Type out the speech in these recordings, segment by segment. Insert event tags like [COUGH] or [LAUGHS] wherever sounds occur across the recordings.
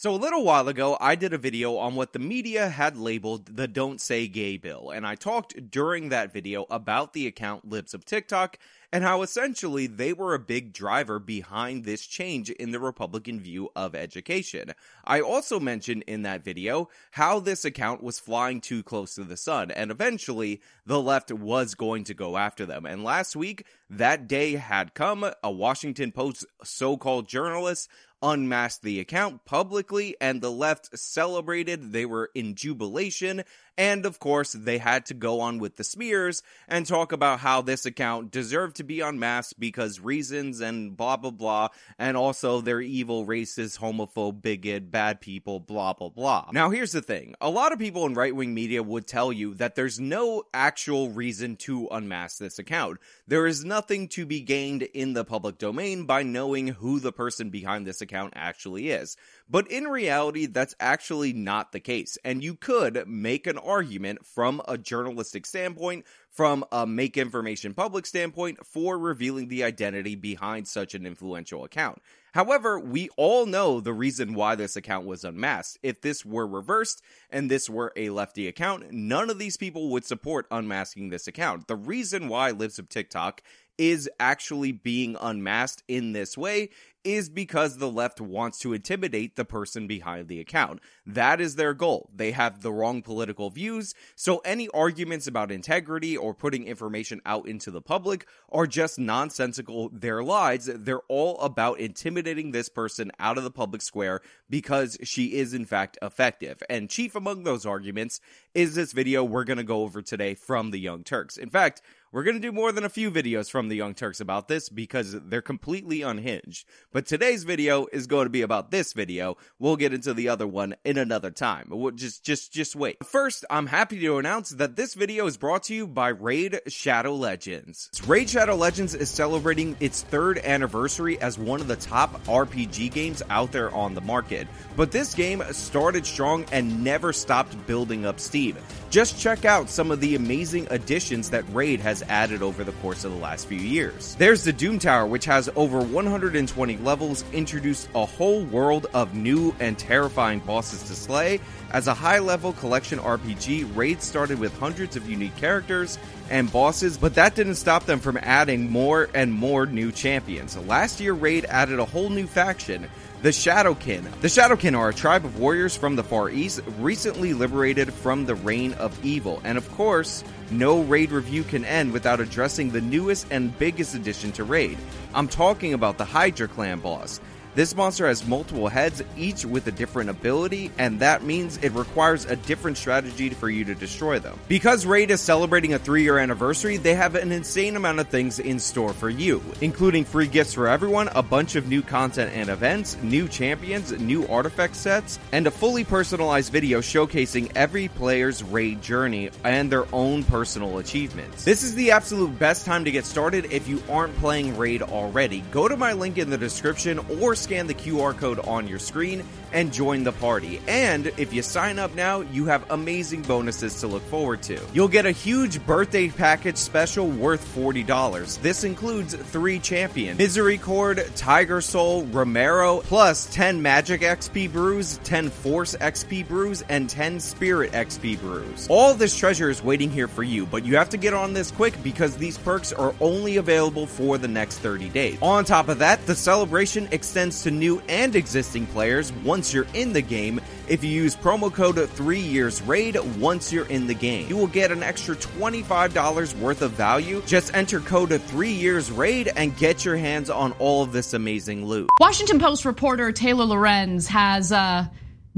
So, a little while ago, I did a video on what the media had labeled the Don't Say Gay bill, and I talked during that video about the account Libs of TikTok and how essentially they were a big driver behind this change in the Republican view of education. I also mentioned in that video how this account was flying too close to the sun, and eventually the left was going to go after them. And last week, that day had come. A Washington Post so called journalist unmasked the account publicly, and the left celebrated. They were in jubilation. And of course, they had to go on with the smears and talk about how this account deserved to be unmasked because reasons and blah, blah, blah. And also, they're evil, racist, homophobe, bigot, bad people, blah, blah, blah. Now, here's the thing a lot of people in right wing media would tell you that there's no actual reason to unmask this account. There is nothing to be gained in the public domain by knowing who the person behind this account actually is. But in reality, that's actually not the case. And you could make an argument from a journalistic standpoint, from a make information public standpoint, for revealing the identity behind such an influential account. However, we all know the reason why this account was unmasked. If this were reversed and this were a lefty account, none of these people would support unmasking this account. The reason why Libs of TikTok is actually being unmasked in this way is because the left wants to intimidate the person behind the account. That is their goal. They have the wrong political views, so any arguments about integrity or putting information out into the public are just nonsensical. Their lies, they're all about intimidating this person out of the public square because she is in fact effective. And chief among those arguments is this video we're going to go over today from the Young Turks. In fact, we're going to do more than a few videos from the Young Turks about this because they're completely unhinged. But today's video is going to be about this video. We'll get into the other one in another time. We'll just just just wait. First, I'm happy to announce that this video is brought to you by Raid Shadow Legends. Raid Shadow Legends is celebrating its third anniversary as one of the top RPG games out there on the market. But this game started strong and never stopped building up steam. Just check out some of the amazing additions that Raid has added over the course of the last few years. There's the Doom Tower, which has over 120 levels, introduced a whole world of new and terrifying bosses to slay. As a high level collection RPG, Raid started with hundreds of unique characters and bosses, but that didn't stop them from adding more and more new champions. Last year, Raid added a whole new faction the Shadowkin. The Shadowkin are a tribe of warriors from the Far East, recently liberated from the reign of evil. And of course, no Raid review can end without addressing the newest and biggest addition to Raid. I'm talking about the Hydra Clan boss. This monster has multiple heads, each with a different ability, and that means it requires a different strategy for you to destroy them. Because Raid is celebrating a three year anniversary, they have an insane amount of things in store for you, including free gifts for everyone, a bunch of new content and events, new champions, new artifact sets, and a fully personalized video showcasing every player's Raid journey and their own personal achievements. This is the absolute best time to get started if you aren't playing Raid already. Go to my link in the description or scan the QR code on your screen and join the party. And if you sign up now, you have amazing bonuses to look forward to. You'll get a huge birthday package special worth $40. This includes three champions Miserycord, Tiger Soul, Romero, plus 10 Magic XP brews, 10 Force XP brews, and 10 Spirit XP brews. All this treasure is waiting here for you, but you have to get on this quick because these perks are only available for the next 30 days. On top of that, the celebration extends to new and existing players once you're in the game if you use promo code 3 years raid once you're in the game. You will get an extra $25 worth of value. Just enter code 3 years raid and get your hands on all of this amazing loot. Washington Post reporter Taylor Lorenz has uh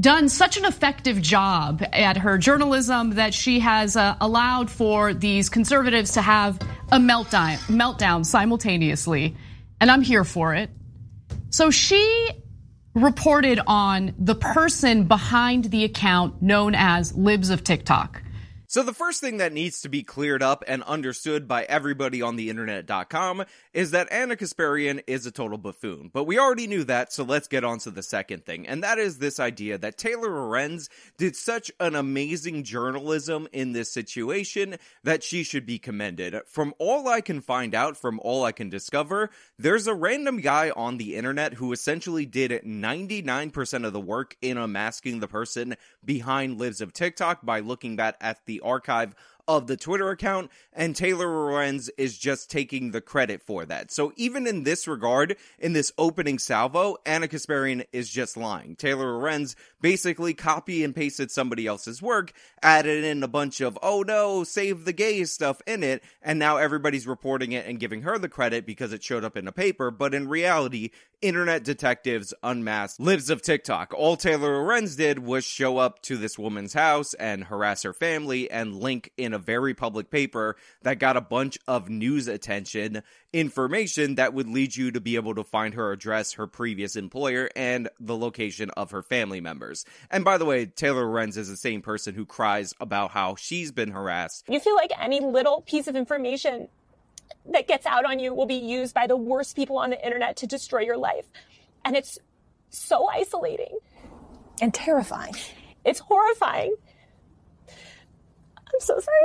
done such an effective job at her journalism that she has uh, allowed for these conservatives to have a meltdown, meltdown simultaneously, and I'm here for it. So she reported on the person behind the account known as Libs of TikTok. So the first thing that needs to be cleared up and understood by everybody on the internet.com is that Ana Kasparian is a total buffoon. But we already knew that, so let's get on to the second thing. And that is this idea that Taylor Lorenz did such an amazing journalism in this situation that she should be commended. From all I can find out, from all I can discover, there's a random guy on the internet who essentially did 99% of the work in unmasking the person behind Libs of TikTok by looking back at the archive of the Twitter account, and Taylor Lorenz is just taking the credit for that. So even in this regard, in this opening salvo, Ana Kasparian is just lying. Taylor Lorenz basically copy and pasted somebody else's work, added in a bunch of, oh no, save the gays stuff in it, and now everybody's reporting it and giving her the credit because it showed up in a paper, but in reality, internet detectives unmasked Libs of TikTok. All Taylor Lorenz did was show up to this woman's house and harass her family and link in a very public paper that got a bunch of news attention information that would lead you to be able to find her address, her previous employer, and the location of her family members. And by the way, Taylor Lorenz is the same person who cries about how she's been harassed. You feel like any little piece of information that gets out on you will be used by the worst people on the internet to destroy your life. And it's so isolating and terrifying. It's horrifying. I'm so sorry.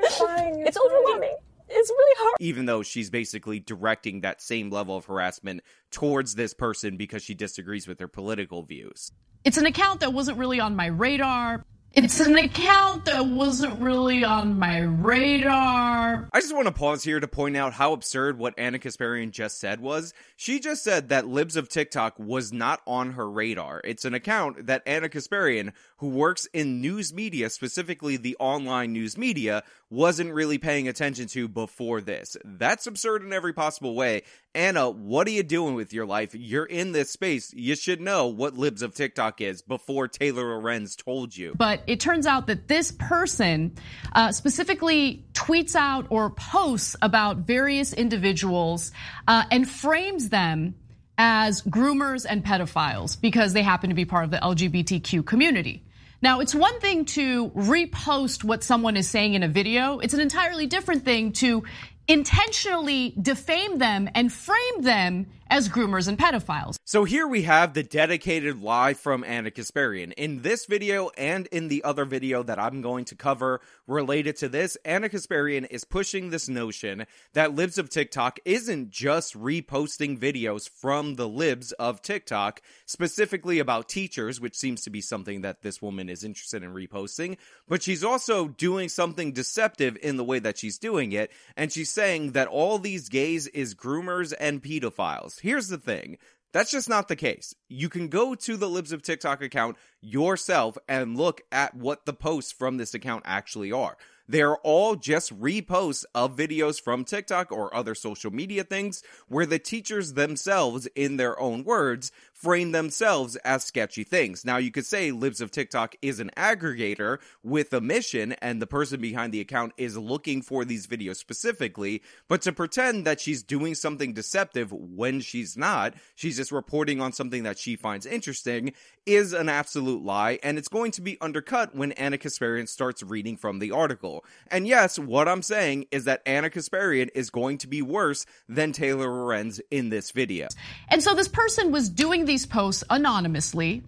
You're [LAUGHS] fine, you're it's fine. overwhelming. It's really hard. Even though she's basically directing that same level of harassment towards this person because she disagrees with their political views. It's an account that wasn't really on my radar. It's an account that wasn't really on my radar. I just want to pause here to point out how absurd what Ana Kasparian just said was. She just said that Libs of TikTok was not on her radar. It's an account that Ana Kasparian, who works in news media, specifically the online news media, wasn't really paying attention to before this. That's absurd in every possible way. Ana, what are you doing with your life? You're in this space. You should know what Libs of TikTok is before Taylor Lorenz told you. But it turns out that this person uh, specifically tweets out or posts about various individuals uh, and frames them as groomers and pedophiles because they happen to be part of the LGBTQ community. Now, it's one thing to repost what someone is saying in a video. It's an entirely different thing to intentionally defame them and frame them as groomers and pedophiles. So here we have the dedicated lie from Ana Kasparian. In this video and in the other video that I'm going to cover related to this, Ana Kasparian is pushing this notion that Libs of TikTok isn't just reposting videos from the Libs of TikTok, specifically about teachers, which seems to be something that this woman is interested in reposting, but she's also doing something deceptive in the way that she's doing it, and she's saying that all these gays is groomers and pedophiles. Here's the thing. That's just not the case. You can go to the Libs of TikTok account yourself and look at what the posts from this account actually are. They're all just reposts of videos from TikTok or other social media things where the teachers themselves, in their own words, frame themselves as sketchy things. Now, you could say Libs of TikTok is an aggregator with a mission, and the person behind the account is looking for these videos specifically, but to pretend that she's doing something deceptive when she's not, she's just reporting on something that she finds interesting, is an absolute lie, and it's going to be undercut when Ana Kasparian starts reading from the article. And yes, what I'm saying is that Ana Kasparian is going to be worse than Taylor Lorenz in this video. And so this person was doing these posts anonymously.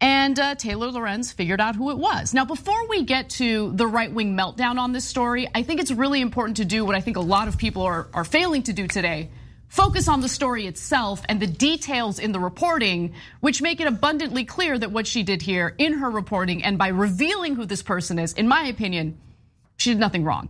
And uh, Taylor Lorenz figured out who it was. Now, before we get to the right wing meltdown on this story, I think it's really important to do what I think a lot of people are, are failing to do today focus on the story itself and the details in the reporting, which make it abundantly clear that what she did here in her reporting and by revealing who this person is, in my opinion, she did nothing wrong.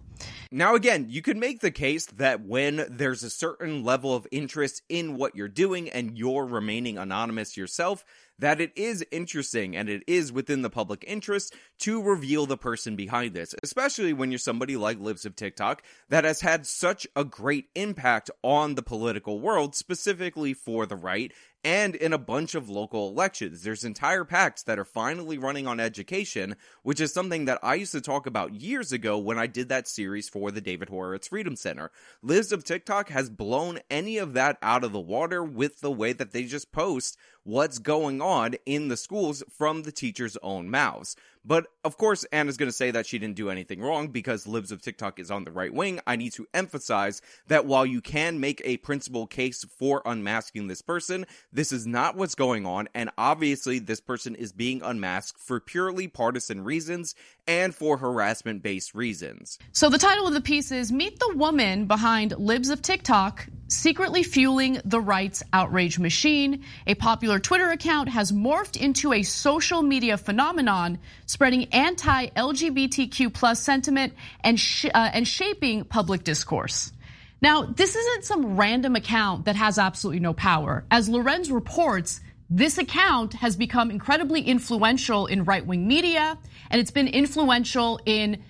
Now, again, you can make the case that when there's a certain level of interest in what you're doing and you're remaining anonymous yourself, that it is interesting and it is within the public interest to reveal the person behind this, especially when you're somebody like Libs of TikTok that has had such a great impact on the political world, specifically for the right and in a bunch of local elections. There's entire PACs that are finally running on education, which is something that I used to talk about years ago when I did that series for the David Horowitz Freedom Center. Libs of TikTok has blown any of that out of the water with the way that they just post what's going on in the schools from the teachers' own mouths. But of course, Ana's going to say that she didn't do anything wrong because Libs of TikTok is on the right wing. I need to emphasize that while you can make a principal case for unmasking this person, this is not what's going on. And obviously, this person is being unmasked for purely partisan reasons and for harassment based reasons. So the title of the piece is Meet the Woman Behind Libs of TikTok Secretly Fueling the Rights Outrage Machine. A popular Twitter account has morphed into a social media phenomenon, spreading anti LGBTQ plus sentiment and, sh- uh, and shaping public discourse. Now, this isn't some random account that has absolutely no power. As Lorenz reports, this account has become incredibly influential in right wing media, and it's been influential in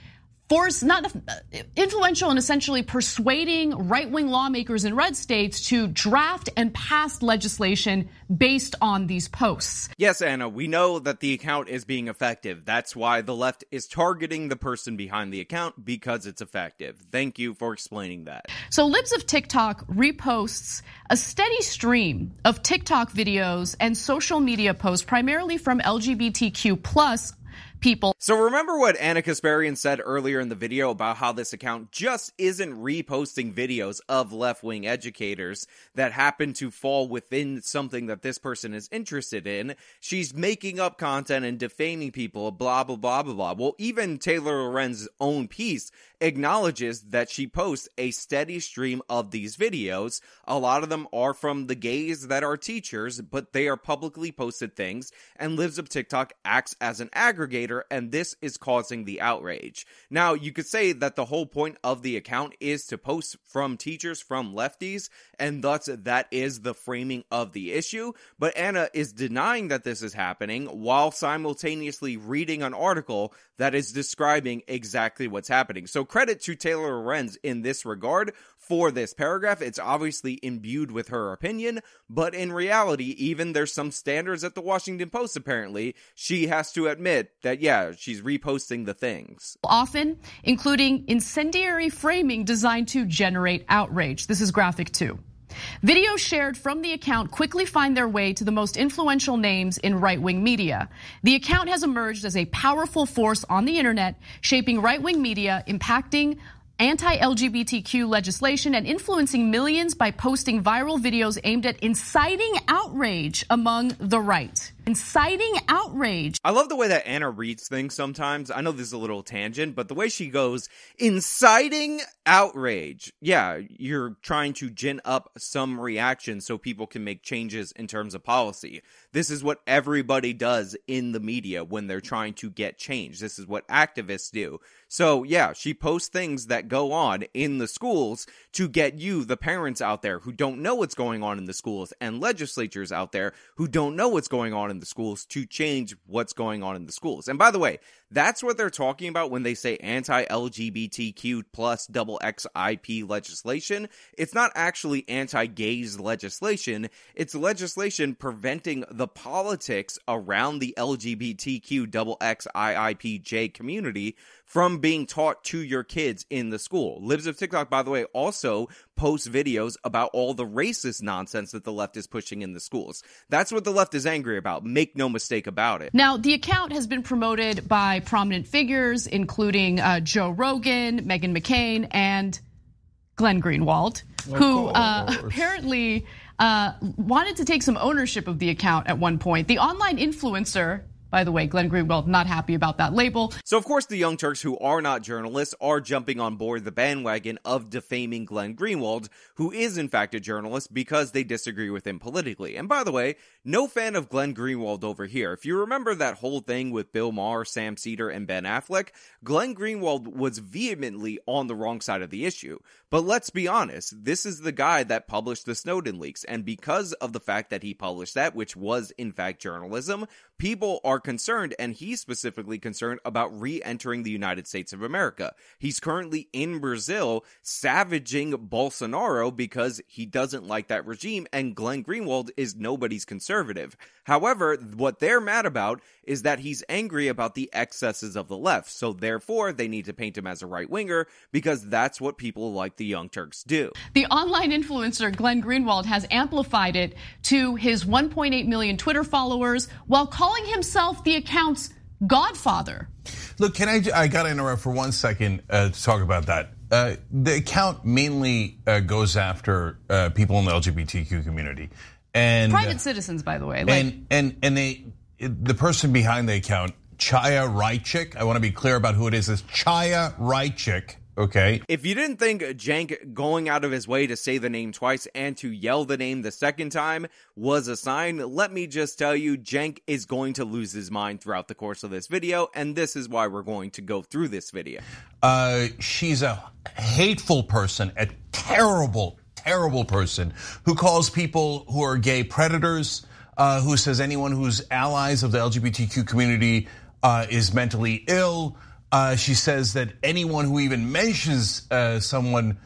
force not uh, influential in essentially persuading right-wing lawmakers in red states to draft and pass legislation based on these posts. Yes, Ana, we know that the account is being effective. That's why the left is targeting the person behind the account because it's effective. Thank you for explaining that. So Libs of TikTok reposts a steady stream of TikTok videos and social media posts primarily from LGBTQ plus people. So remember what Ana Kasparian said earlier in the video about how this account just isn't reposting videos of left-wing educators that happen to fall within something that this person is interested in. She's making up content and defaming people, blah, blah, blah, blah, blah. Well, even Taylor Lorenz's own piece acknowledges that she posts a steady stream of these videos. A lot of them are from the gays that are teachers, but they are publicly posted things, and Libs of TikTok acts as an aggregator, and this is causing the outrage. Now, you could say that the whole point of the account is to post from teachers from lefties, and thus that is the framing of the issue, but Ana is denying that this is happening while simultaneously reading an article that is describing exactly what's happening. So credit to Taylor Lorenz in this regard for this paragraph. It's obviously imbued with her opinion, but in reality, even there's some standards at the Washington Post apparently. She has to admit that, yeah, she's reposting the things. Often, including incendiary framing designed to generate outrage. This is graphic two. Videos shared from the account quickly find their way to the most influential names in right wing media. The account has emerged as a powerful force on the internet, shaping right wing media, impacting anti-LGBTQ legislation and influencing millions by posting viral videos aimed at inciting outrage among the right. Inciting outrage. I love the way that Ana reads things sometimes. I know this is a little tangent, but the way she goes, inciting outrage. Yeah, you're trying to gin up some reaction so people can make changes in terms of policy. This is what everybody does in the media when they're trying to get change. This is what activists do. So, yeah, she posts things that go on in the schools to get you, the parents out there who don't know what's going on in the schools, and legislatures out there who don't know what's going on in the schools to change what's going on in the schools. And by the way, that's what they're talking about when they say anti LGBTQ plus double XIP legislation. It's not actually anti gays legislation, it's legislation preventing the politics around the LGBTQ double XIIPJ community from being taught to your kids in the school. Libs of TikTok, by the way, also posts videos about all the racist nonsense that the left is pushing in the schools. That's what the left is angry about. Make no mistake about it. Now, the account has been promoted by prominent figures, including uh, Joe Rogan, Meghan McCain, and Glenn Greenwald, who uh, apparently uh, wanted to take some ownership of the account at one point. The online influencer by the way, Glenn Greenwald not happy about that label. So, of course, the Young Turks who are not journalists are jumping on board the bandwagon of defaming Glenn Greenwald, who is in fact a journalist because they disagree with him politically. And by the way, no fan of Glenn Greenwald over here. If you remember that whole thing with Bill Maher, Sam Seder, and Ben Affleck, Glenn Greenwald was vehemently on the wrong side of the issue. But let's be honest, this is the guy that published the Snowden leaks. And because of the fact that he published that, which was in fact journalism, people are concerned, and he's specifically concerned about re entering the United States of America. He's currently in Brazil savaging Bolsonaro because he doesn't like that regime, and Glenn Greenwald is nobody's conservative. However, what they're mad about is that he's angry about the excesses of the left, so therefore they need to paint him as a right winger because that's what people like the Young Turks do. The online influencer Glenn Greenwald has amplified it to his 1.8 million Twitter followers while calling himself the account's godfather. Look, can I? I got to interrupt for one second uh, to talk about that. Uh, the account mainly uh, goes after uh, people in the LGBTQ community and private citizens, by the way. Like, and and and they, the person behind the account, Chaya Raichik. I want to be clear about who it is. Is Chaya Raichik Okay. If you didn't think Cenk going out of his way to say the name twice and to yell the name the second time was a sign, let me just tell you, Cenk is going to lose his mind throughout the course of this video, and this is why we're going to go through this video. Uh, she's a hateful person, a terrible, terrible person who calls people who are gay predators, uh, who says anyone who's allies of the LGBTQ community uh, is mentally ill. Uh, she says that anyone who even mentions uh, someone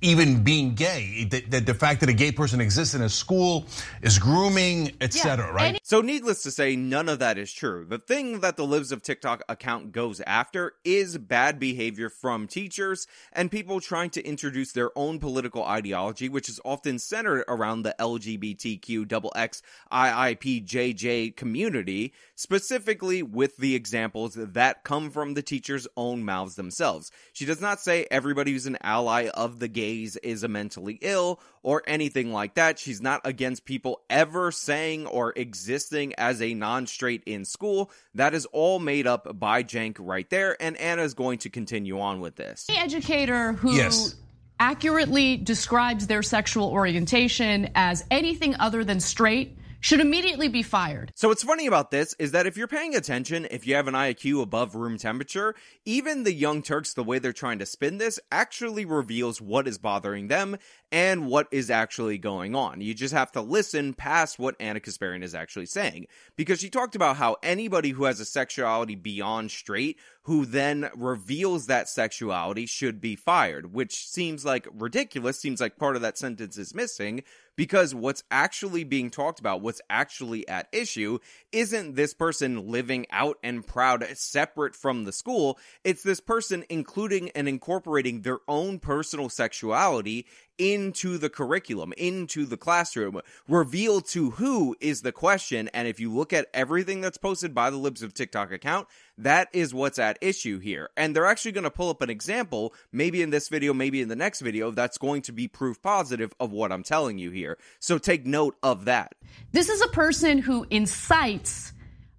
even being gay, that, the fact that a gay person exists in a school is grooming, etc. Yeah. right? So, needless to say, none of that is true. The thing that the Libs of TikTok account goes after is bad behavior from teachers and people trying to introduce their own political ideology, which is often centered around the LGBTQ double X IIPJJ community, specifically with the examples that come from the teacher's own mouths themselves. She does not say everybody who's an ally of the the gays is a mentally ill or anything like that. She's not against people ever saying or existing as a non straight in school. That is all made up by Cenk right there. And Ana is going to continue on with this. The educator who. Yes accurately describes their sexual orientation as anything other than straight should immediately be fired. So what's funny about this is that if you're paying attention, if you have an IQ above room temperature, even the Young Turks, the way they're trying to spin this, actually reveals what is bothering them and what is actually going on. You just have to listen past what Ana Kasparian is actually saying. Because she talked about how anybody who has a sexuality beyond straight, who then reveals that sexuality, should be fired, which seems like ridiculous, seems like part of that sentence is missing because what's actually being talked about, what's actually at issue, isn't this person living out and proud separate from the school. It's this person including and incorporating their own personal sexuality into the curriculum, into the classroom. Reveal to who is the question. And if you look at everything that's posted by the Libs of TikTok account, that is what's at issue here. And they're actually going to pull up an example, maybe in this video, maybe in the next video, that's going to be proof positive of what I'm telling you here. So take note of that. This is a person who incites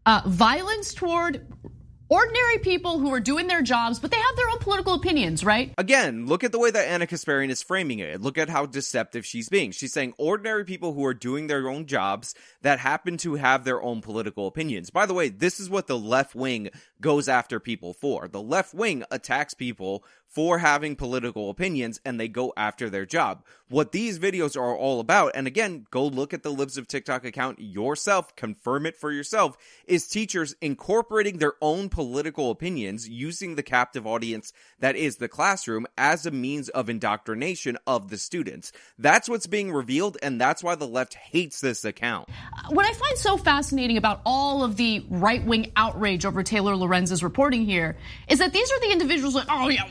uh, violence toward ordinary people who are doing their jobs, but they have their own political opinions, right? Again, look at the way that Ana Kasparian is framing it. Look at how deceptive she's being. She's saying ordinary people who are doing their own jobs that happen to have their own political opinions. By the way, this is what the left wing goes after people for. The left wing attacks people for having political opinions and they go after their job. What these videos are all about, and again, go look at the Libs of TikTok account yourself, confirm it for yourself, is teachers incorporating their own political opinions using the captive audience that is the classroom as a means of indoctrination of the students. That's what's being revealed, and that's why the left hates this account. What I find so fascinating about all of the right wing outrage over Taylor Lorenz's reporting here is that these are the individuals like, oh yeah,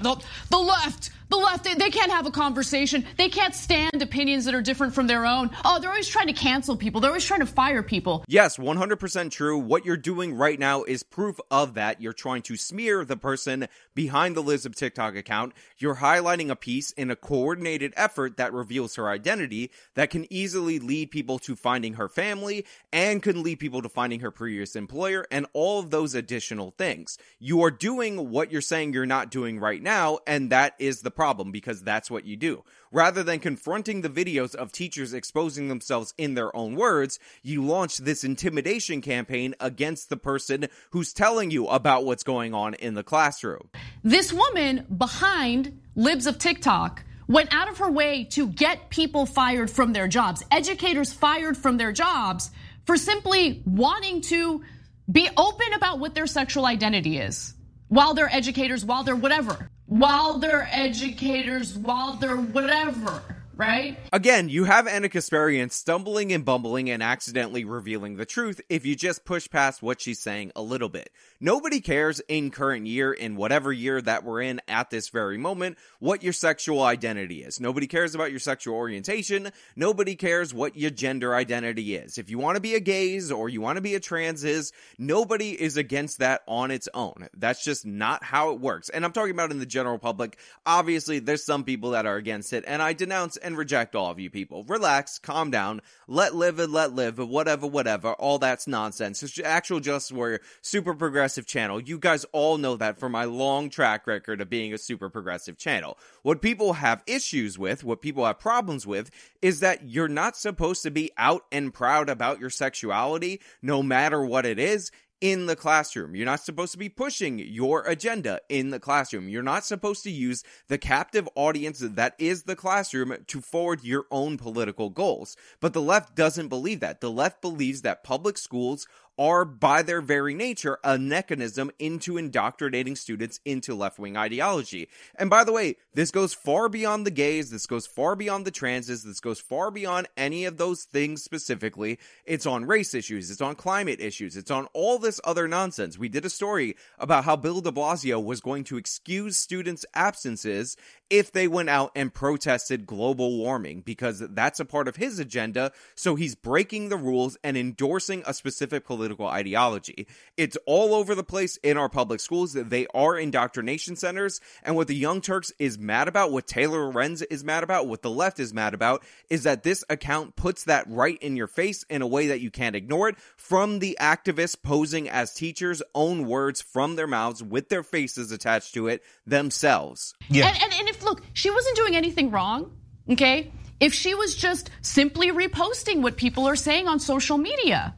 the, left the left, they, they, can't have a conversation. They can't stand opinions that are different from their own. Oh, they're always trying to cancel people. They're always trying to fire people. Yes, 100% true. What you're doing right now is proof of that. You're trying to smear the person behind the Libs of TikTok account. You're highlighting a piece in a coordinated effort that reveals her identity that can easily lead people to finding her family and can lead people to finding her previous employer and all of those additional things. You are doing what you're saying you're not doing right now, and that is the problem because that's what you do. Rather than confronting the videos of teachers exposing themselves in their own words, you launch this intimidation campaign against the person who's telling you about what's going on in the classroom. This woman behind Libs of TikTok went out of her way to get people fired from their jobs, educators fired from their jobs for simply wanting to be open about what their sexual identity is while they're educators, while they're whatever, while they're educators, while they're whatever right? Again, you have Ana Kasparian stumbling and bumbling and accidentally revealing the truth if you just push past what she's saying a little bit. Nobody cares in current year, in whatever year that we're in at this very moment, what your sexual identity is. Nobody cares about your sexual orientation. Nobody cares what your gender identity is. If you want to be a gays or you want to be a trans is, nobody is against that on its own. That's just not how it works. And I'm talking about in the general public. Obviously, there's some people that are against it, and I denounce and reject all of you people. Relax, calm down, let live and let live, whatever, whatever. All that's nonsense. It's actual Justice Warrior, super progressive channel. You guys all know that from my long track record of being a super progressive channel. What people have issues with, what people have problems with, is that you're not supposed to be out and proud about your sexuality, no matter what it is in the classroom. You're not supposed to be pushing your agenda in the classroom. You're not supposed to use the captive audience that is the classroom to forward your own political goals. But the left doesn't believe that. The left believes that public schools are by their very nature a mechanism into indoctrinating students into left-wing ideology. And by the way, this goes far beyond the gays, this goes far beyond the transes, this goes far beyond any of those things specifically. It's on race issues, it's on climate issues, it's on all this other nonsense. We did a story about how Bill de Blasio was going to excuse students' absences if they went out and protested global warming because that's a part of his agenda. So he's breaking the rules and endorsing a specific political political ideology. It's all over the place in our public schools. They are indoctrination centers. And what the Young Turks is mad about, what Taylor Lorenz is mad about, what the left is mad about, is that this account puts that right in your face in a way that you can't ignore it from the activists posing as teachers' own words from their mouths with their faces attached to it themselves. Yeah. And, and, and if, look, she wasn't doing anything wrong, okay? If she was just simply reposting what people are saying on social media,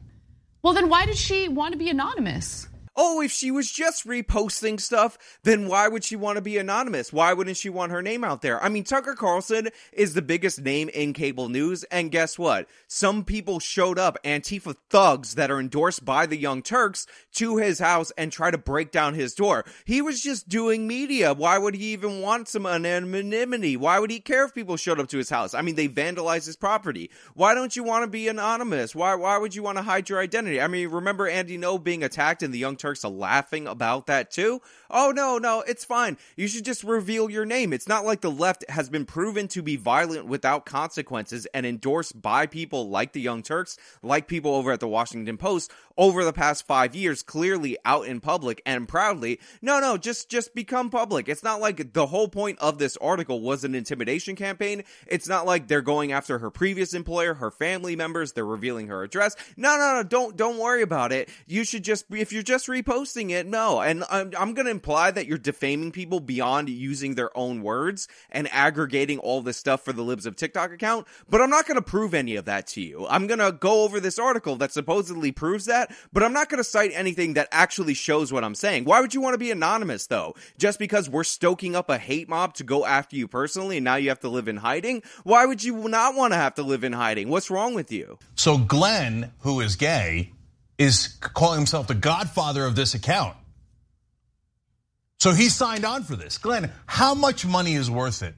well, then why did she want to be anonymous? Oh, if she was just reposting stuff, then why would she want to be anonymous? Why wouldn't she want her name out there? I mean, Tucker Carlson is the biggest name in cable news, and guess what? Some people showed up, Antifa thugs that are endorsed by the Young Turks, to his house and try to break down his door. He was just doing media. Why would he even want some anonymity? Why would he care if people showed up to his house? I mean, they vandalized his property. Why don't you want to be anonymous? Why why would you want to hide your identity? I mean, remember Andy Ngo being attacked in the Young Turks Turks are laughing about that too. Oh no, no, it's fine. You should just reveal your name. It's not like the left has been proven to be violent without consequences and endorsed by people like the Young Turks, like people over at the Washington Post over the past 5 years clearly out in public and proudly. No, no, just just become public. It's not like the whole point of this article was an intimidation campaign. It's not like they're going after her previous employer, her family members, they're revealing her address. No, no, no, don't don't worry about it. You should just if you're just reposting it, no. And I'm, I'm going to imply that you're defaming people beyond using their own words and aggregating all this stuff for the Libs of TikTok account, but I'm not going to prove any of that to you. I'm going to go over this article that supposedly proves that, but I'm not going to cite anything that actually shows what I'm saying. Why would you want to be anonymous though? Just because we're stoking up a hate mob to go after you personally and now you have to live in hiding? Why would you not want to have to live in hiding? What's wrong with you? So Glenn, who is gay, is calling himself the godfather of this account. So he signed on for this. Glenn, how much money is worth it?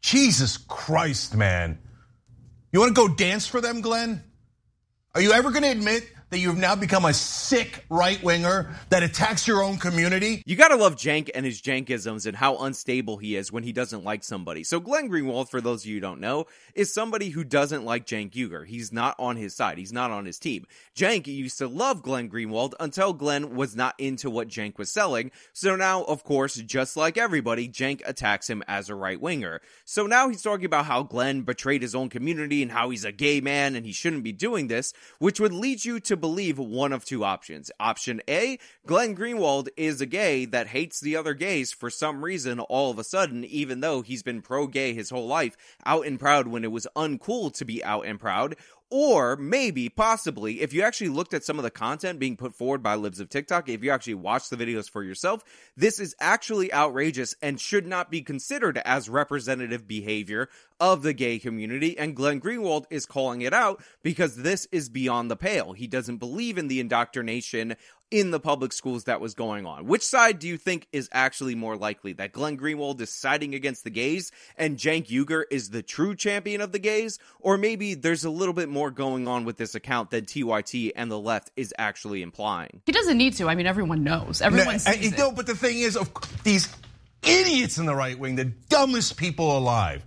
Jesus Christ, man. You want to go dance for them, Glenn? Are you ever going to admit that you've now become a sick right winger that attacks your own community. You gotta love Cenk and his Cenkisms and how unstable he is when he doesn't like somebody. So Glenn Greenwald, for those of you who don't know, is somebody who doesn't like Cenk Uygur. He's not on his side. He's not on his team. Cenk used to love Glenn Greenwald until Glenn was not into what Cenk was selling. So now, of course, just like everybody, Cenk attacks him as a right winger. So now he's talking about how Glenn betrayed his own community and how he's a gay man and he shouldn't be doing this, which would lead you to believe one of two options. Option A, Glenn Greenwald is a gay that hates the other gays for some reason all of a sudden, even though he's been pro gay his whole life, out and proud when it was uncool to be out and proud. Or maybe, possibly, if you actually looked at some of the content being put forward by Libs of TikTok, if you actually watch the videos for yourself, this is actually outrageous and should not be considered as representative behavior of the gay community, and Glenn Greenwald is calling it out because this is beyond the pale. He doesn't believe in the indoctrination in the public schools that was going on. Which side do you think is actually more likely that Glenn Greenwald is siding against the gays and Cenk Uygur is the true champion of the gays? Or maybe there's a little bit more going on with this account than TYT and the left is actually implying. He doesn't need to. I mean, everyone knows. Everyone no, sees it. No, but the thing is, of these idiots in the right wing, the dumbest people alive.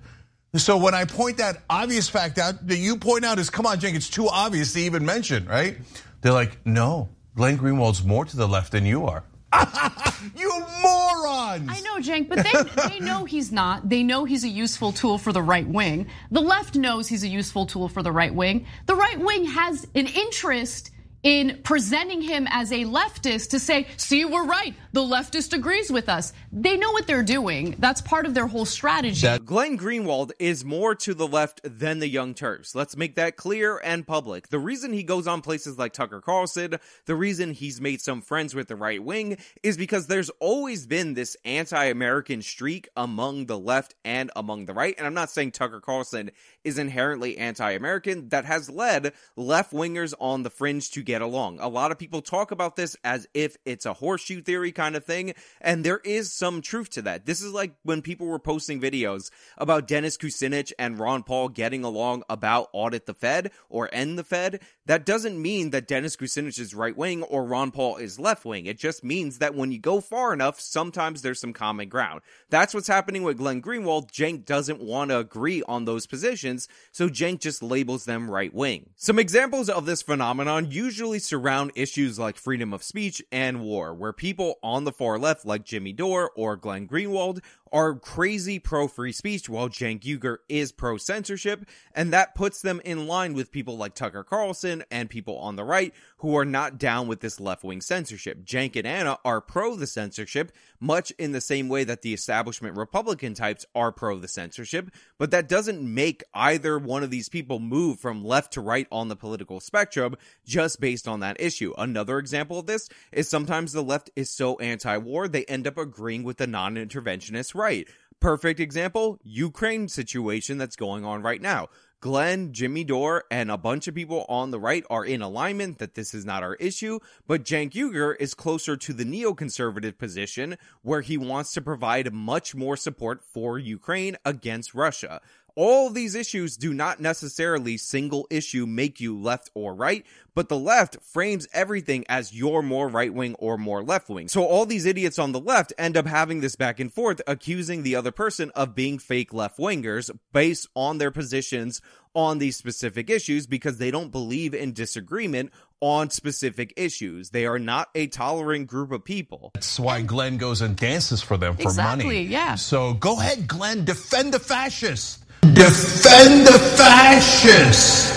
So when I point that obvious fact out that you point out is, come on, Cenk, it's too obvious to even mention, right? They're like, no, Glenn Greenwald's more to the left than you are. [LAUGHS] you morons! I know, Cenk, but they, they know he's not. They know he's a useful tool for the right wing. The left knows he's a useful tool for the right wing. The right wing has an interest in presenting him as a leftist to say, see, we're right. The leftist agrees with us. They know what they're doing. That's part of their whole strategy. That Glenn Greenwald is more to the left than the Young Turks. Let's make that clear and public. The reason he goes on places like Tucker Carlson, the reason he's made some friends with the right wing is because there's always been this anti-American streak among the left and among the right. And I'm not saying Tucker Carlson is inherently anti-American. That has led left wingers on the fringe to get along. A lot of people talk about this as if it's a horseshoe theory kind of thing, and there is some truth to that. This is like when people were posting videos about Dennis Kucinich and Ron Paul getting along about audit the Fed or end the Fed. That doesn't mean that Dennis Kucinich is right wing or Ron Paul is left wing. It just means that when you go far enough, sometimes there's some common ground. That's what's happening with Glenn Greenwald. Cenk doesn't want to agree on those positions, so Cenk just labels them right wing. Some examples of this phenomenon usually surround issues like freedom of speech and war, where people on the far left, like Jimmy Dore or Glenn Greenwald, are crazy pro free speech while Cenk Uygur is pro censorship, and that puts them in line with people like Tucker Carlson and people on the right who are not down with this left wing censorship. Cenk and Ana are pro the censorship, much in the same way that the establishment Republican types are pro the censorship, but that doesn't make either one of these people move from left to right on the political spectrum just based on that issue. Another example of this is sometimes the left is so anti war, they end up agreeing with the non interventionist right. Perfect example Ukraine situation that's going on right now. Glenn, Jimmy Dore, and a bunch of people on the right are in alignment that this is not our issue, but Cenk Uygur is closer to the neoconservative position where he wants to provide much more support for Ukraine against Russia. All of these issues do not necessarily single issue make you left or right, but the left frames everything as you're more right wing or more left wing. So all these idiots on the left end up having this back and forth, accusing the other person of being fake left wingers based on their positions on these specific issues because they don't believe in disagreement on specific issues. They are not a tolerant group of people. That's why Glenn goes and dances for them for exactly, money. Yeah. So go ahead, Glenn, defend the fascists. Defend the fascists.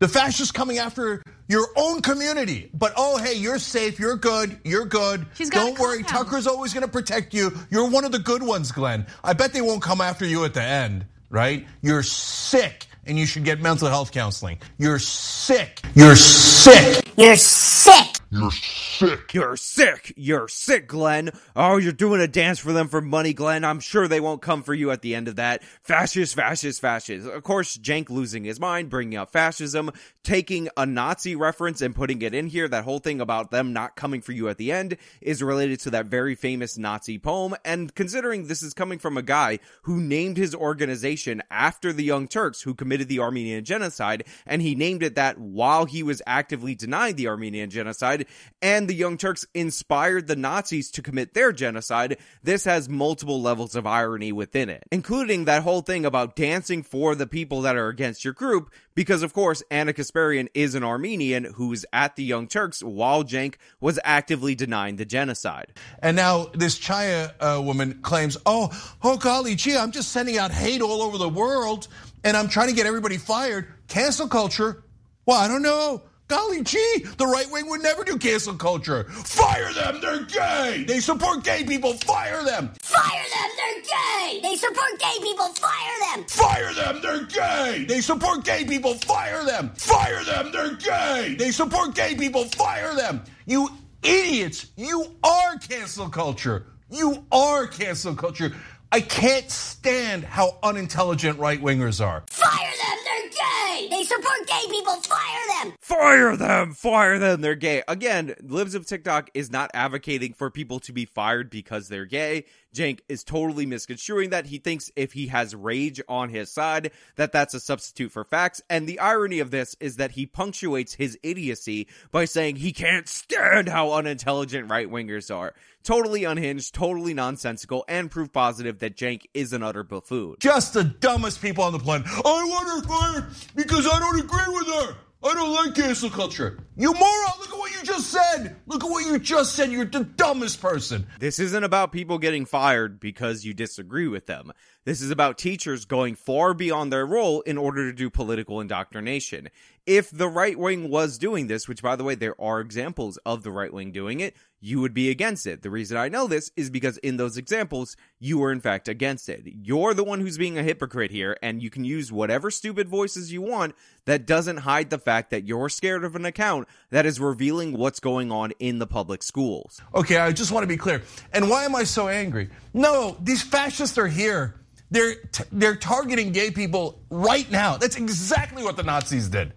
The fascists coming after your own community. But oh, hey, you're safe. You're good. You're good. She's Don't worry. compound. Tucker's always going to protect you. You're one of the good ones, Glenn. I bet they won't come after you at the end, right? You're sick and you should get mental health counseling. You're sick. You're sick. You're sick. You're sick. You're sick. You're sick, Glenn. Oh, you're doing a dance for them for money, Glenn. I'm sure they won't come for you at the end of that. Fascist, fascist, fascist. Of course, Cenk losing his mind, bringing up fascism, taking a Nazi reference and putting it in here. That whole thing about them not coming for you at the end is related to that very famous Nazi poem. And considering this is coming from a guy who named his organization after the Young Turks who committed the Armenian genocide, and he named it that while he was actively denying the Armenian genocide, and the Young Turks inspired the Nazis to commit their genocide, this has multiple levels of irony within it, including that whole thing about dancing for the people that are against your group, because of course Ana Kasparian is an Armenian who's at the Young Turks while Cenk was actively denying the genocide. And now this Chaya uh, woman claims, oh, oh golly gee, I'm just sending out hate all over the world and I'm trying to get everybody fired. Cancel culture? Well, I don't know. Golly gee, the right wing would never do cancel culture. Fire them, they're gay. They support gay people, fire them. Fire them, they're gay. They support gay people. Fire them. Fire them, they're gay. They support gay people, fire them. Fire them, they're gay. They support gay people, fire them. You idiots, you are cancel culture. You are cancel culture. I can't stand how unintelligent right wingers are. Fire them, they're gay! They support gay people, fire them! Fire them! Fire them! They're gay. Again, Libs of TikTok is not advocating for people to be fired because they're gay. Cenk is totally misconstruing that. He thinks if he has rage on his side, that that's a substitute for facts. And the irony of this is that he punctuates his idiocy by saying he can't stand how unintelligent right wingers are. Totally unhinged, totally nonsensical, and proof positive that Cenk is an utter buffoon. Just the dumbest people on the planet. I want her fired because I don't agree with her. I don't like cancel culture. You moron, look at what you just said. Look at what you just said. You're the dumbest person. This isn't about people getting fired because you disagree with them. This is about teachers going far beyond their role in order to do political indoctrination. If the right wing was doing this, which by the way, there are examples of the right wing doing it, you would be against it. The reason I know this is because in those examples, you were in fact against it. You're the one who's being a hypocrite here, and you can use whatever stupid voices you want that doesn't hide the fact that you're scared of an account that is revealing what's going on in the public schools. Okay, I just want to be clear. And why am I so angry? No, these fascists are here. They're they're targeting gay people right now. That's exactly what the Nazis did.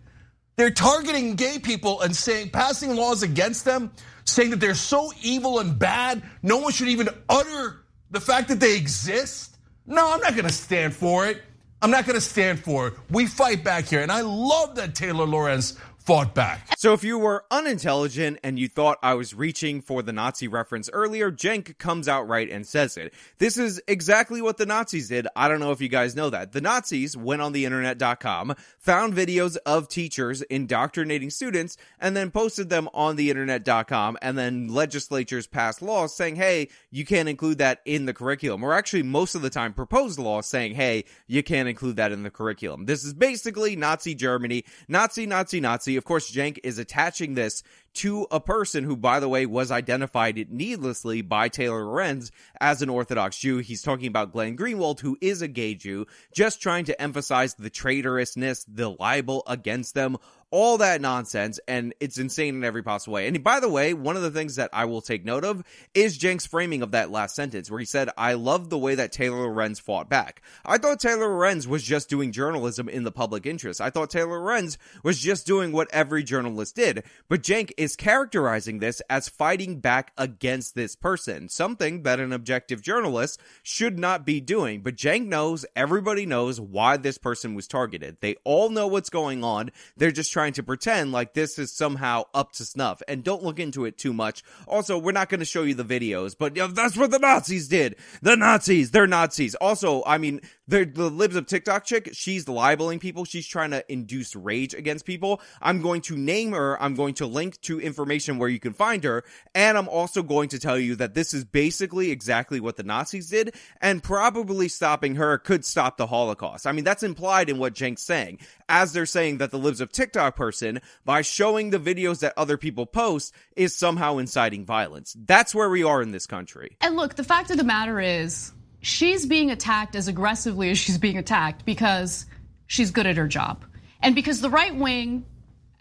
They're targeting gay people and saying passing laws against them, saying that they're so evil and bad, no one should even utter the fact that they exist. No, I'm not going to stand for it. I'm not going to stand for it. We fight back here, and I love that Taylor Lorenz fought back. So if you were unintelligent and you thought I was reaching for the Nazi reference earlier, Cenk comes out right and says it. This is exactly what the Nazis did. I don't know if you guys know that. The Nazis went on the internet.com, found videos of teachers indoctrinating students, and then posted them on the internet.com, and then legislatures passed laws saying, hey, you can't include that in the curriculum. Or actually, most of the time, proposed laws saying, hey, you can't include that in the curriculum. This is basically Nazi Germany, Nazi, Nazi, Nazi. Of course, Cenk is attaching this to a person who, by the way, was identified needlessly by Taylor Lorenz as an Orthodox Jew. He's talking about Glenn Greenwald, who is a gay Jew, just trying to emphasize the traitorousness, the libel against them, all that nonsense, and it's insane in every possible way. And by the way, one of the things that I will take note of is Cenk's framing of that last sentence, where he said, I love the way that Taylor Lorenz fought back. I thought Taylor Lorenz was just doing journalism in the public interest. I thought Taylor Lorenz was just doing what every journalist did. But Cenk is characterizing this as fighting back against this person, something that an objective journalist should not be doing. But Cenk knows, everybody knows why this person was targeted. They all know what's going on. They're just trying to pretend like this is somehow up to snuff and don't look into it too much. Also, we're not going to show you the videos, but that's what the Nazis did. The Nazis, they're Nazis. Also, I mean, the, the libs of TikTok chick, she's libeling people. She's trying to induce rage against people. I'm going to name her. I'm going to link to information where you can find her. And I'm also going to tell you that this is basically exactly what the Nazis did. And probably stopping her could stop the Holocaust. I mean, that's implied in what Cenk's saying. As they're saying that the libs of TikTok person, by showing the videos that other people post, is somehow inciting violence. That's where we are in this country. And look, the fact of the matter is, she's being attacked as aggressively as she's being attacked because she's good at her job. And because the right wing,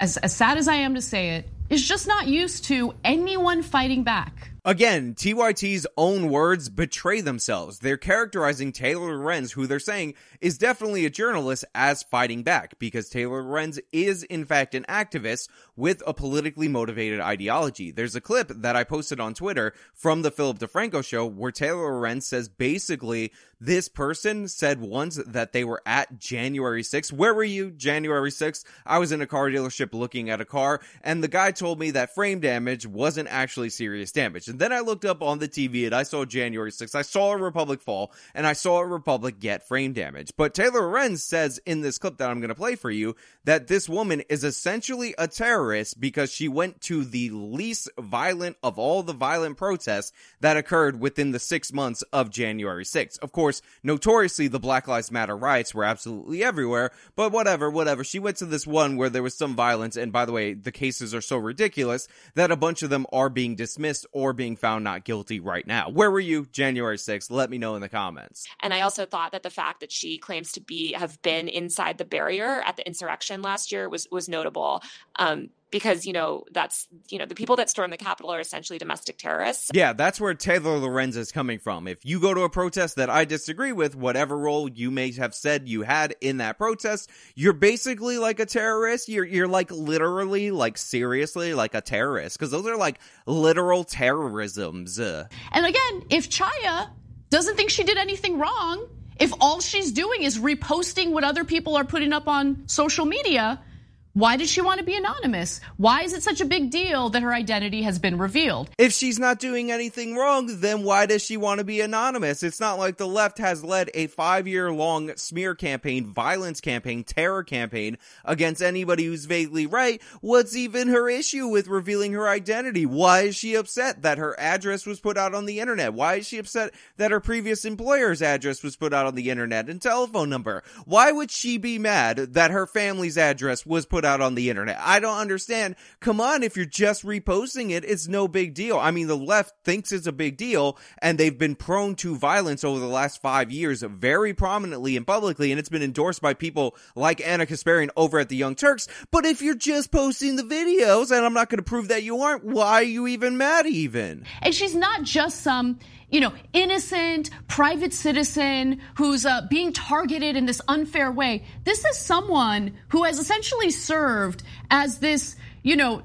as, as sad as I am to say it, is just not used to anyone fighting back. Again, TYT's own words betray themselves. They're characterizing Taylor Lorenz, who they're saying is definitely a journalist, as fighting back because Taylor Lorenz is, in fact, an activist with a politically motivated ideology. There's a clip that I posted on Twitter from the Philip DeFranco show where Taylor Lorenz says basically this person said once that they were at January 6th. Where were you January 6th? I was in a car dealership looking at a car, and the guy told me that frame damage wasn't actually serious damage. And then I looked up on the TV and I saw January 6th. I saw a Republic fall, and I saw a Republic get frame damage. But Taylor Lorenz says in this clip that I'm going to play for you that this woman is essentially a terrorist because she went to the least violent of all the violent protests that occurred within the six months of January 6th. Of course, notoriously, the Black Lives Matter riots were absolutely everywhere, but whatever, whatever. She went to this one where there was some violence, and by the way, the cases are so ridiculous that a bunch of them are being dismissed or being found not guilty right now. Where were you January 6th? Let me know in the comments. And I also thought that the fact that she claims to be have been inside the barrier at the insurrection last year was was notable. Um, because you know that's you know the people that storm the capitol are essentially domestic terrorists Yeah, that's where Taylor Lorenz is coming from. If you go to a protest that I disagree with, whatever role you may have said you had in that protest, you're basically like a terrorist. You're you're like literally, like seriously, like a terrorist because those are like literal terrorisms. Uh, And again, if Chaya doesn't think she did anything wrong, if all she's doing is reposting what other people are putting up on social media, why does she want to be anonymous? Why is it such a big deal that her identity has been revealed? If she's not doing anything wrong, then why does she want to be anonymous? It's not like the left has led a five year long smear campaign, violence campaign, terror campaign against anybody who's vaguely right. What's even her issue with revealing her identity? Why is she upset that her address was put out on the internet? Why is she upset that her previous employer's address was put out on the internet and telephone number? Why would she be mad that her family's address was put out on the internet? I don't understand. Come on, if you're just reposting it, it's no big deal. I mean, the left thinks it's a big deal, and they've been prone to violence over the last five years very prominently and publicly, and it's been endorsed by people like Ana Kasparian over at the Young Turks. But if you're just posting the videos, and I'm not going to prove that you aren't, why are you even mad even? And she's not just some, you know, innocent private citizen who's uh, being targeted in this unfair way. This is someone who has essentially served as this, you know,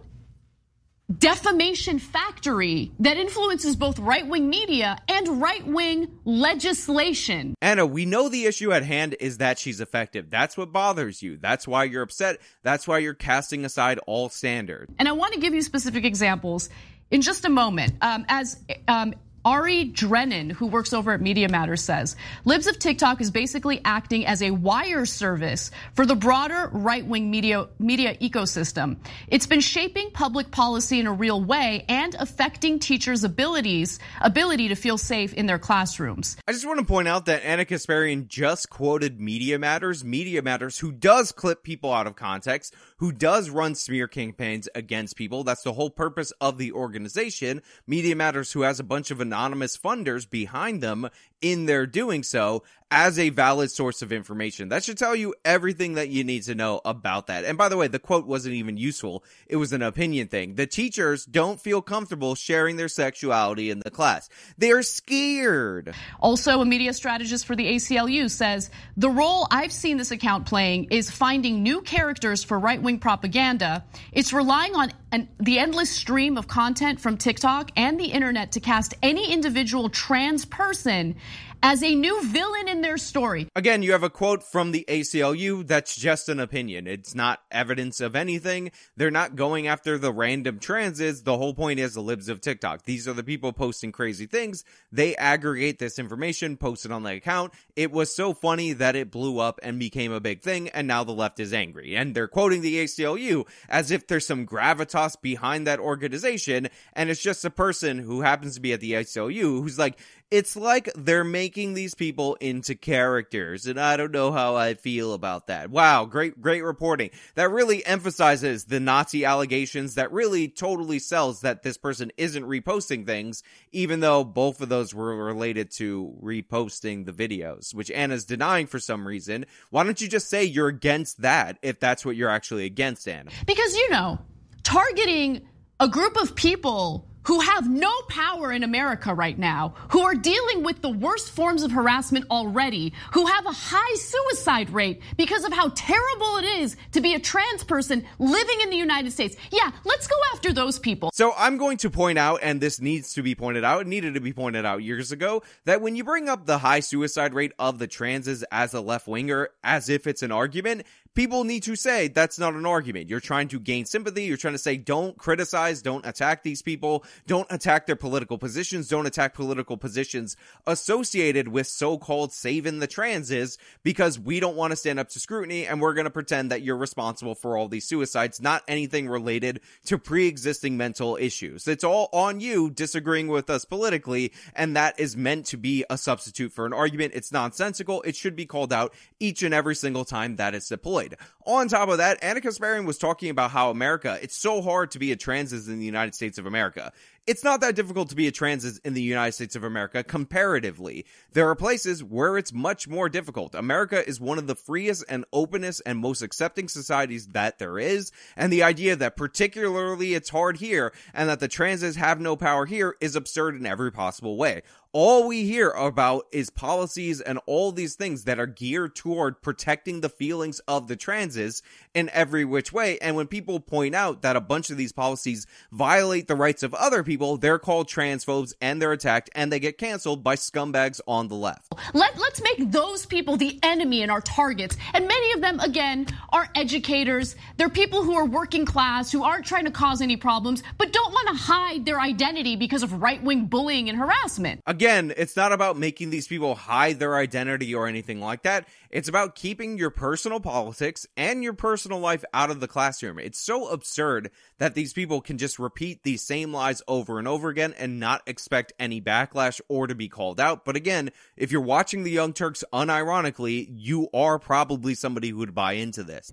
defamation factory that influences both right wing media and right wing legislation. Ana, we know the issue at hand is that she's effective. That's what bothers you. That's why you're upset. That's why you're casting aside all standard. And I want to give you specific examples in just a moment. Um, as um, Ari Drennen, who works over at Media Matters, says Libs of TikTok is basically acting as a wire service for the broader right wing media, media ecosystem. It's been shaping public policy in a real way and affecting teachers' abilities, ability to feel safe in their classrooms. I just want to point out that Ana Kasparian just quoted Media Matters. Media Matters, who does clip people out of context, who does run smear campaigns against people. That's the whole purpose of the organization. Media Matters, who has a bunch of anonymous funders behind them in their doing so as a valid source of information. That should tell you everything that you need to know about that. And by the way, the quote wasn't even useful. It was an opinion thing. The teachers don't feel comfortable sharing their sexuality in the class. They're scared. Also, a media strategist for the ACLU says the role I've seen this account playing is finding new characters for right wing propaganda. It's relying on an, the endless stream of content from TikTok and the internet to cast any individual trans person as a new villain in their story. Again, you have a quote from the ACLU that's just an opinion. It's not evidence of anything. They're not going after the random transes. The whole point is the libs of TikTok. These are the people posting crazy things. They aggregate this information, post it on the account. It was so funny that it blew up and became a big thing, and now the left is angry. And they're quoting the ACLU as if there's some gravitas behind that organization, and it's just a person who happens to be at the ACLU who's like, it's like they're making these people into characters, and I don't know how I feel about that. Wow, great, great reporting. That really emphasizes the Nazi allegations. That really totally sells that this person isn't reposting things, even though both of those were related to reposting the videos, which Ana's denying for some reason. Why don't you just say you're against that if that's what you're actually against, Ana? Because, you know, targeting a group of people who have no power in America right now, who are dealing with the worst forms of harassment already, who have a high suicide rate because of how terrible it is to be a trans person living in the United States. Yeah, let's go after those people. So I'm going to point out, and this needs to be pointed out, needed to be pointed out years ago, that when you bring up the high suicide rate of the transes as a left winger, as if it's an argument, people need to say that's not an argument. You're trying to gain sympathy. You're trying to say don't criticize, don't attack these people, don't attack their political positions, don't attack political positions associated with so-called saving the transes because we don't want to stand up to scrutiny and we're going to pretend that you're responsible for all these suicides, not anything related to pre-existing mental issues. It's all on you disagreeing with us politically and that is meant to be a substitute for an argument. It's nonsensical. It should be called out each and every single time that it's deployed. On top of that, Ana Kasparian was talking about how America, it's so hard to be a transis in the United States of America. It's not that difficult to be a trans in the United States of America comparatively. There are places where it's much more difficult. America is one of the freest and openest and most accepting societies that there is, and the idea that particularly it's hard here and that the transes have no power here is absurd in every possible way all we hear about is policies and all these things that are geared toward protecting the feelings of the transes in every which way. And when people point out that a bunch of these policies violate the rights of other people, they're called transphobes and they're attacked and they get canceled by scumbags on the left. Let, let's make those people the enemy and our targets. And many of them, again, are educators. They're people who are working class, who aren't trying to cause any problems, but don't want to hide their identity because of right wing bullying and harassment. Again, again, it's not about making these people hide their identity or anything like that. It's about keeping your personal politics and your personal life out of the classroom. It's so absurd that these people can just repeat these same lies over and over again and not expect any backlash or to be called out. But again, if you're watching the Young Turks unironically, you are probably somebody who would buy into this.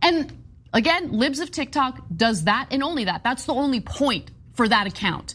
And again, Libs of TikTok does that and only that. That's the only point for that account.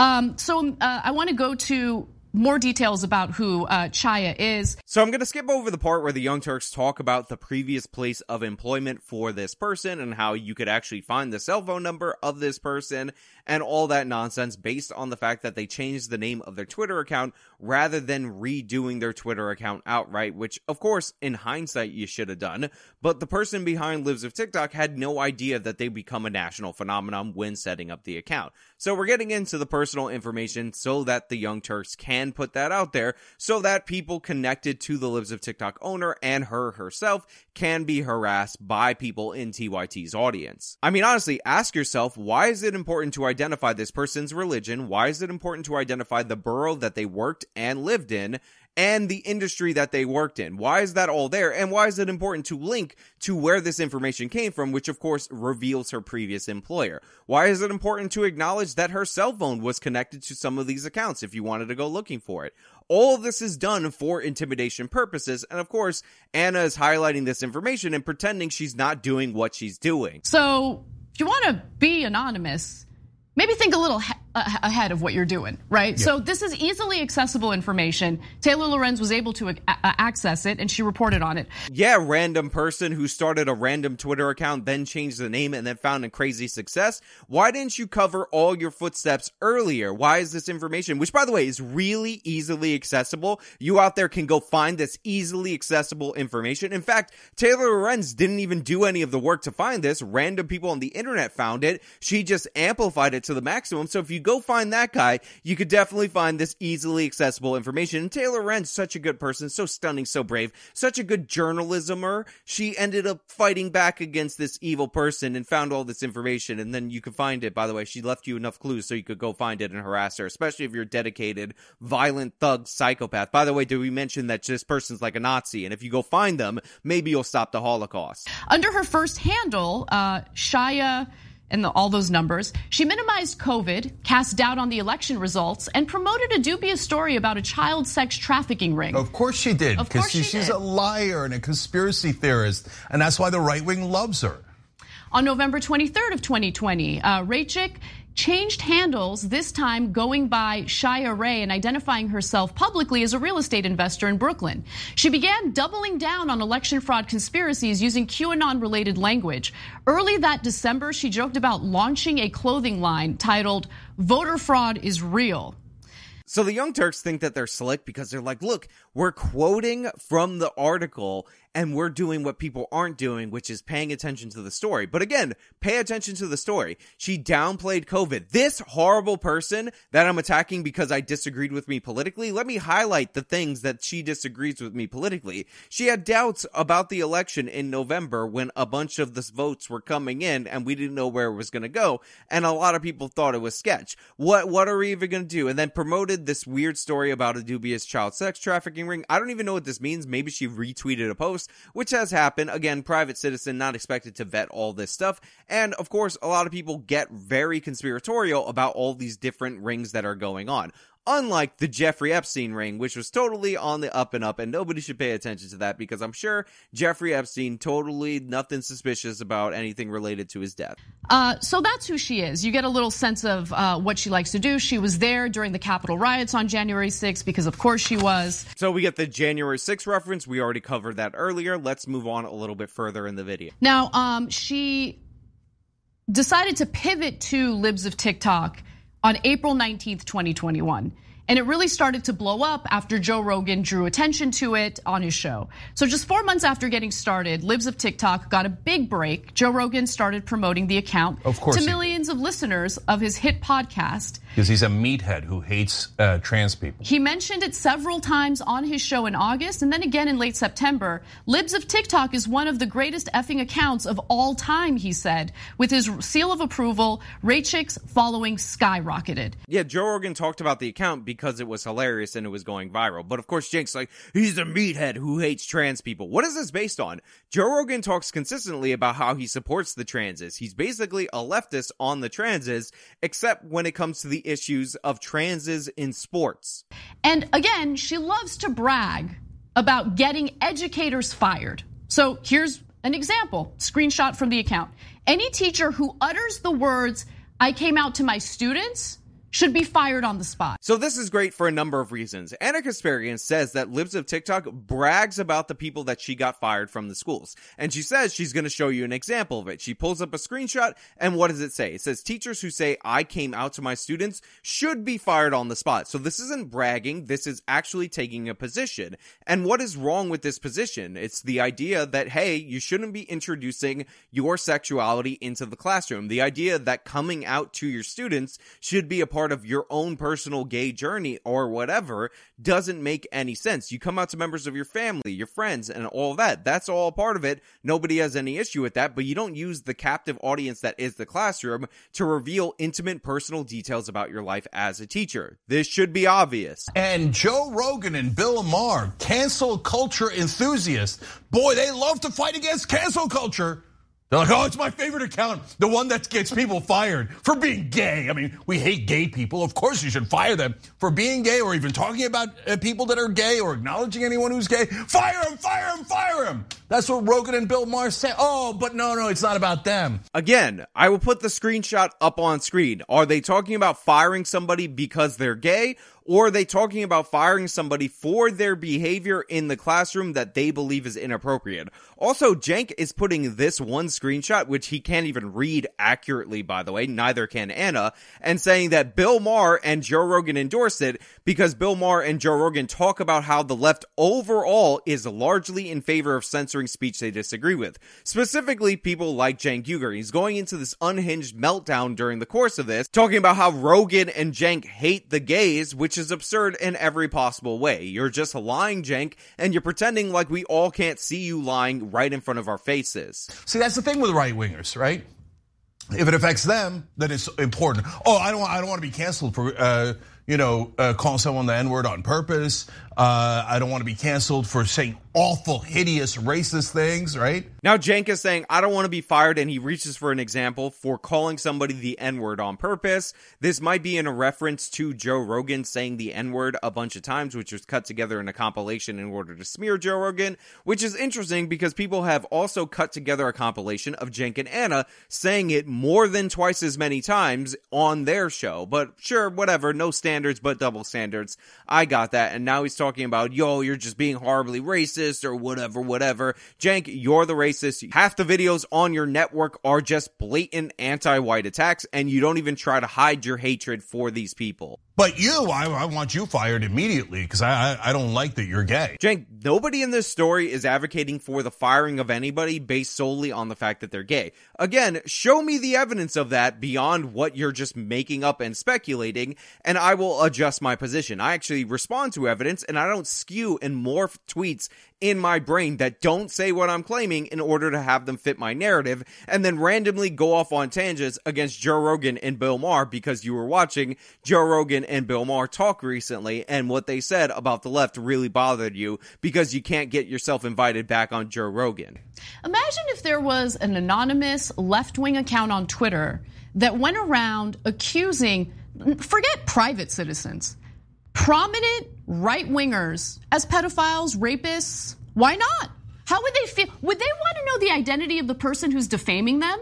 Um, so uh, I want to go to more details about who uh, Chaya is. So I'm going to skip over the part where the Young Turks talk about the previous place of employment for this person and how you could actually find the cell phone number of this person and all that nonsense based on the fact that they changed the name of their Twitter account rather than redoing their Twitter account outright, which of course in hindsight you should have done. But the person behind Libs of TikTok had no idea that they'd become a national phenomenon when setting up the account. So we're getting into the personal information so that the Young Turks can put that out there so that people connected to the Libs of TikTok owner and her herself can be harassed by people in TYT's audience. I mean, honestly, ask yourself, why is it important to identify this person's religion? Why is it important to identify the borough that they worked and lived in? and the industry that they worked in. Why is that all there? And why is it important to link to where this information came from, which of course reveals her previous employer? Why is it important to acknowledge that her cell phone was connected to some of these accounts if you wanted to go looking for it? All this is done for intimidation purposes. And of course, Ana is highlighting this information and pretending she's not doing what she's doing. So if you want to be anonymous, maybe think a little ahead of what you're doing, right? Yeah. So this is easily accessible information. Taylor Lorenz was able to access it and she reported on it. Yeah, random person who started a random Twitter account, then changed the name and then found a crazy success. Why didn't you cover all your footsteps earlier? Why is this information, which by the way is really easily accessible? You out there can go find this easily accessible information. In fact, Taylor Lorenz didn't even do any of the work to find this. Random people on the internet found it. She just amplified it to the maximum. So if you go find that guy, you could definitely find this easily accessible information. And Taylor Lorenz, such a good person, so stunning, so brave, such a good journalismer. She ended up fighting back against this evil person and found all this information. And then you could find it, by the way. She left you enough clues so you could go find it and harass her, especially if you're dedicated, violent thug psychopath. By the way, did we mention that this person's like a Nazi? And if you go find them, maybe you'll stop the Holocaust. Under her first handle, uh, Chaya and the, all those numbers. She minimized COVID, cast doubt on the election results, and promoted a dubious story about a child sex trafficking ring. Of course she did, because she, she's did. a liar and a conspiracy theorist, and that's why the right wing loves her. On November 23rd of 2020, uh, Raichik changed handles, this time going by Shia Ray and identifying herself publicly as a real estate investor in Brooklyn. She began doubling down on election fraud conspiracies using QAnon related language. Early that December, she joked about launching a clothing line titled Voter Fraud is Real. So the Young Turks think that they're slick because they're like, look, we're quoting from the article and we're doing what people aren't doing, which is paying attention to the story. But again, pay attention to the story. She downplayed COVID. This horrible person that I'm attacking because I disagreed with me politically, let me highlight the things that she disagrees with me politically. She had doubts about the election in November when a bunch of the votes were coming in and we didn't know where it was going to go. And a lot of people thought it was sketch. What, what are we even going to do? And then promoted this weird story about a dubious child sex trafficking ring. I don't even know what this means. Maybe she retweeted a post post, which has happened. Again, private citizen, not expected to vet all this stuff. And of course, a lot of people get very conspiratorial about all these different rings that are going on. Unlike the Jeffrey Epstein ring, which was totally on the up and up, and nobody should pay attention to that because I'm sure Jeffrey Epstein totally nothing suspicious about anything related to his death. Uh, so that's who she is. You get a little sense of uh, what she likes to do. She was there during the Capitol riots on January 6th because, of course, she was. So we get the January 6th reference. We already covered that earlier. Let's move on a little bit further in the video. Now, um, she decided to pivot to Libs of TikTok on April 19th, 2021. And it really started to blow up after Joe Rogan drew attention to it on his show. So just four months after getting started, Libs of TikTok got a big break. Joe Rogan started promoting the account of course to millions of listeners of his hit podcast. Because he's a meathead who hates uh, trans people. He mentioned it several times on his show in August and then again in late September. Libs of TikTok is one of the greatest effing accounts of all time, he said. With his seal of approval, Raichik's following skyrocketed. Yeah, Joe Rogan talked about the account because because it was hilarious and it was going viral. But of course, Cenk's like, he's a meathead who hates trans people. What is this based on? Joe Rogan talks consistently about how he supports the transes. He's basically a leftist on the transes, except when it comes to the issues of transes in sports. And again, she loves to brag about getting educators fired. So here's an example screenshot from the account. Any teacher who utters the words, I came out to my students, should be fired on the spot. So this is great for a number of reasons. Ana Kasparian says that Libs of TikTok brags about the people that she got fired from the schools. And she says she's going to show you an example of it. She pulls up a screenshot and what does it say? It says teachers who say I came out to my students should be fired on the spot. So this isn't bragging. This is actually taking a position. And what is wrong with this position? It's the idea that, hey, you shouldn't be introducing your sexuality into the classroom. The idea that coming out to your students should be a part part of your own personal gay journey or whatever doesn't make any sense. You come out to members of your family, your friends, and all that. That's all part of it. Nobody has any issue with that, but you don't use the captive audience that is the classroom to reveal intimate personal details about your life as a teacher. This should be obvious. And Joe Rogan and Bill Maher, cancel culture enthusiasts, boy, they love to fight against cancel culture. They're like, oh, it's my favorite account, the one that gets people fired for being gay. I mean, we hate gay people. Of course, you should fire them for being gay or even talking about uh, people that are gay or acknowledging anyone who's gay. Fire him, fire him, fire him. That's what Rogan and Bill Maher say. Oh, but no, no, it's not about them. Again, I will put the screenshot up on screen. Are they talking about firing somebody because they're gay or are they talking about firing somebody for their behavior in the classroom that they believe is inappropriate? Also, Cenk is putting this one screenshot, which he can't even read accurately, by the way, neither can Ana, and saying that Bill Maher and Joe Rogan endorse it because Bill Maher and Joe Rogan talk about how the left overall is largely in favor of censoring speech they disagree with. Specifically, people like Cenk Uygur. He's going into this unhinged meltdown during the course of this, talking about how Rogan and Cenk hate the gays, which is absurd in every possible way. You're just lying, Cenk, and you're pretending like we all can't see you lying right in front of our faces. See, that's the thing with right wingers, right? If it affects them, then it's important. Oh, I don't, I don't want to be canceled for, uh, you know, uh, calling someone the N word on purpose. Uh, I don't want to be canceled for saying awful, hideous, racist things, right? Now, Cenk is saying, I don't want to be fired, and he reaches for an example for calling somebody the N word on purpose. This might be in a reference to Joe Rogan saying the N word a bunch of times, which was cut together in a compilation in order to smear Joe Rogan, which is interesting because people have also cut together a compilation of Cenk and Ana saying it more than twice as many times on their show. But sure, whatever, no standards but double standards. I got that, and now he's talking about, yo, you're just being horribly racist or whatever, whatever. Cenk, you're the racist. Half the videos on your network are just blatant anti-white attacks, and you don't even try to hide your hatred for these people. But you, I, I want you fired immediately because I, I, I don't like that you're gay. Cenk, nobody in this story is advocating for the firing of anybody based solely on the fact that they're gay. Again, show me the evidence of that beyond what you're just making up and speculating, and I will adjust my position. I actually respond to evidence, and I don't skew and morph tweets in my brain that don't say what I'm claiming in order to have them fit my narrative and then randomly go off on tangents against Joe Rogan and Bill Maher because you were watching Joe Rogan and Bill Maher talk recently and what they said about the left really bothered you because you can't get yourself invited back on Joe Rogan. Imagine if there was an anonymous left wing account on Twitter that went around accusing, forget private citizens, prominent right wingers as pedophiles, rapists? Why not? How would they feel? Would they want to know the identity of the person who's defaming them?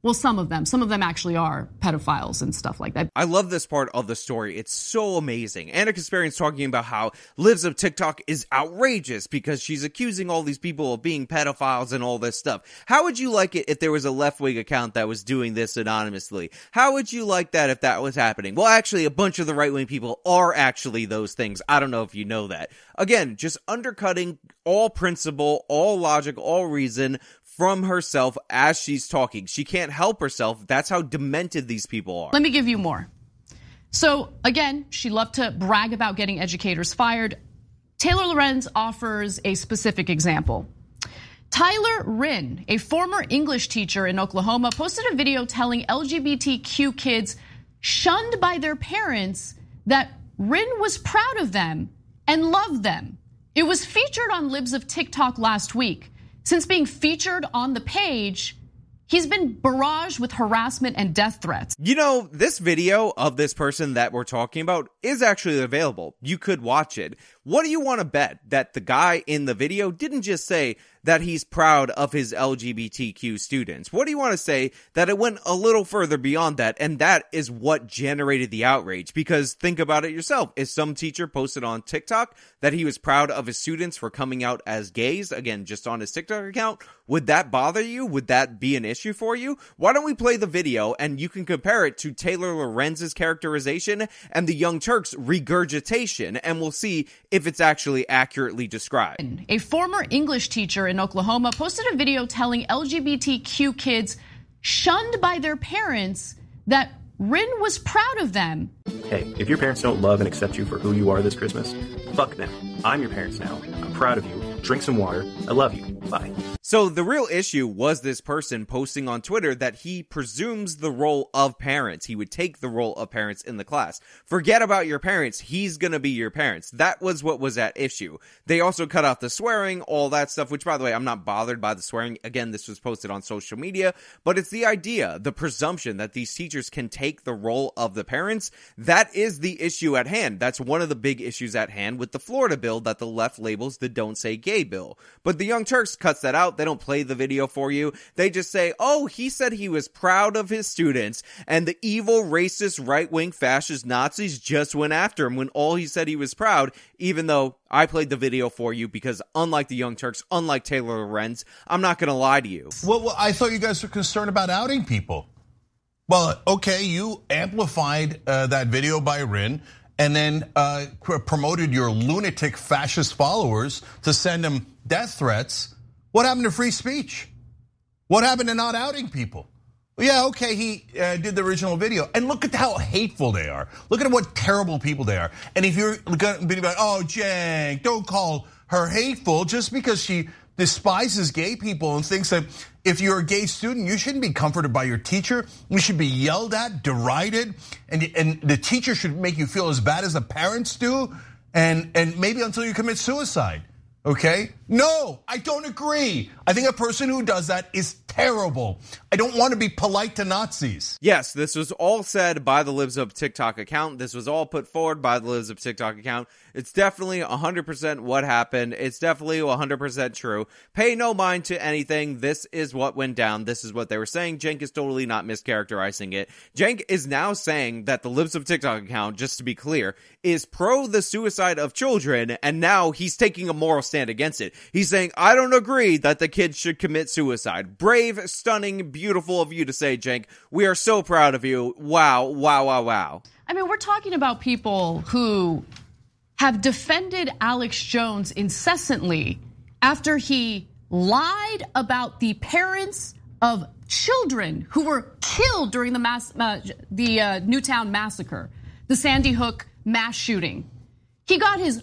Well, some of them. Some of them actually are pedophiles and stuff like that. I love this part of the story. It's so amazing. Ana Kasparian's talking about how Libs of TikTok is outrageous because she's accusing all these people of being pedophiles and all this stuff. How would you like it if there was a left wing account that was doing this anonymously? How would you like that if that was happening? Well, actually, a bunch of the right wing people are actually those things. I don't know if you know that. Again, just undercutting all principle, all logic, all reason from herself as she's talking. She can't help herself. That's how demented these people are. Let me give you more. So, again, she loved to brag about getting educators fired. Taylor Lorenz offers a specific example. Tyler Wrynn, a former English teacher in Oklahoma, posted a video telling LGBTQ kids shunned by their parents that Wrynn was proud of them and loved them. It was featured on Libs of TikTok last week. Since being featured on the page, he's been barraged with harassment and death threats. You know, this video of this person that we're talking about is actually available. You could watch it. What do you want to bet that the guy in the video didn't just say that he's proud of his LGBTQ students? What do you want to say that it went a little further beyond that? And that is what generated the outrage. Because think about it yourself. If some teacher posted on TikTok that he was proud of his students for coming out as gays, again, just on his TikTok account, would that bother you? Would that be an issue for you? Why don't we play the video and you can compare it to Taylor Lorenz's characterization and the Young Turks regurgitation and we'll see it's actually accurately described. A former English teacher in Oklahoma posted a video telling LGBTQ kids shunned by their parents that Wrynn was proud of them. Hey, if your parents don't love and accept you for who you are this Christmas, fuck them. I'm your parents now. I'm proud of you. Drink some water. I love you. Bye. So the real issue was this person posting on Twitter that he presumes the role of parents. He would take the role of parents in the class. Forget about your parents. He's going to be your parents. That was what was at issue. They also cut out the swearing, all that stuff, which by the way, I'm not bothered by the swearing. Again, this was posted on social media, but it's the idea, the presumption that these teachers can take the role of the parents. That is the issue at hand. That's one of the big issues at hand with the Florida bill that the left labels the don't say gay bill. But the Young Turks cuts that out. They don't play the video for you. They just say, oh, he said he was proud of his students, and the evil, racist, right wing, fascist Nazis just went after him when all he said he was proud, even though I played the video for you because, unlike the Young Turks, unlike Taylor Lorenz, I'm not going to lie to you. Well, well, I thought you guys were concerned about outing people. Well, okay, you amplified uh, that video by Wrynn and then uh, promoted your lunatic fascist followers to send them death threats. What happened to free speech? What happened to not outing people? Yeah, okay, he uh, did the original video. And look at how hateful they are. Look at what terrible people they are. And if you're going to be like, oh, Cenk, don't call her hateful just because she despises gay people and thinks that if you're a gay student, you shouldn't be comforted by your teacher. You should be yelled at, derided, and, and the teacher should make you feel as bad as the parents do, and, and maybe until you commit suicide. Okay? No, I don't agree. I think a person who does that is terrible. I don't want to be polite to Nazis. Yes, this was all said by the Libs of TikTok account. This was all put forward by the Libs of TikTok account. It's definitely 100% what happened. It's definitely 100% true. Pay no mind to anything. This is what went down. This is what they were saying. Cenk is totally not mischaracterizing it. Cenk is now saying that the Libs of TikTok account, just to be clear, is pro the suicide of children, and now he's taking a moral stand against it. He's saying, I don't agree that the kids should commit suicide. Brave, stunning, beautiful of you to say, Cenk. We are so proud of you. Wow, wow, wow, wow. I mean, we're talking about people who have defended Alex Jones incessantly after he lied about the parents of children who were killed during the mass, uh, the uh, Newtown massacre, the Sandy Hook mass shooting. He got his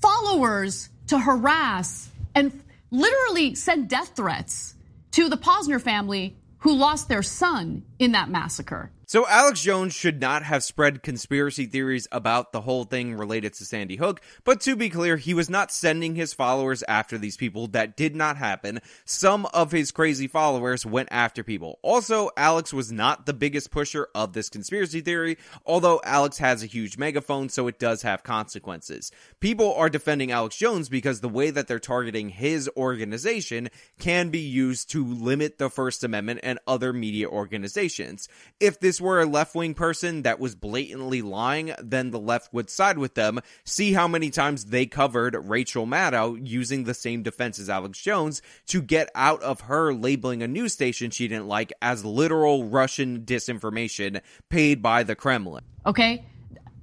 followers to harass and literally send death threats to the Pozner family who lost their son in that massacre. So Alex Jones should not have spread conspiracy theories about the whole thing related to Sandy Hook, but to be clear, he was not sending his followers after these people. That did not happen. Some of his crazy followers went after people. Also, Alex was not the biggest pusher of this conspiracy theory, although Alex has a huge megaphone, so it does have consequences. People are defending Alex Jones because the way that they're targeting his organization can be used to limit the First Amendment and other media organizations. If this were a left wing person that was blatantly lying, then the left would side with them. See how many times they covered Rachel Maddow using the same defense as Alex Jones to get out of her labeling a news station she didn't like as literal Russian disinformation paid by the Kremlin. Okay?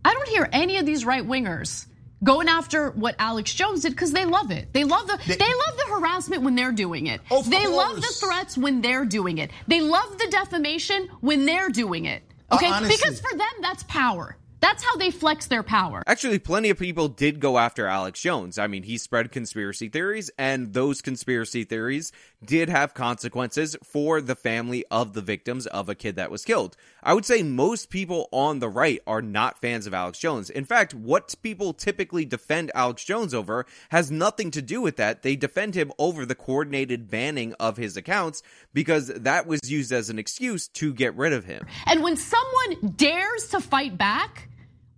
I don't hear any of these right wingers going after what Alex Jones did because they love it. They love the they, they, love the harassment when they're doing it. Of they course. love the threats when they're doing it. They love the defamation when they're doing it. Okay? honestly- because for them that's power. That's how they flex their power. Actually, plenty of people did go after Alex Jones. I mean, he spread conspiracy theories, and those conspiracy theories did have consequences for the family of the victims of a kid that was killed. I would say most people on the right are not fans of Alex Jones. In fact, what people typically defend Alex Jones over has nothing to do with that. They defend him over the coordinated banning of his accounts because that was used as an excuse to get rid of him. And when someone dares to fight back,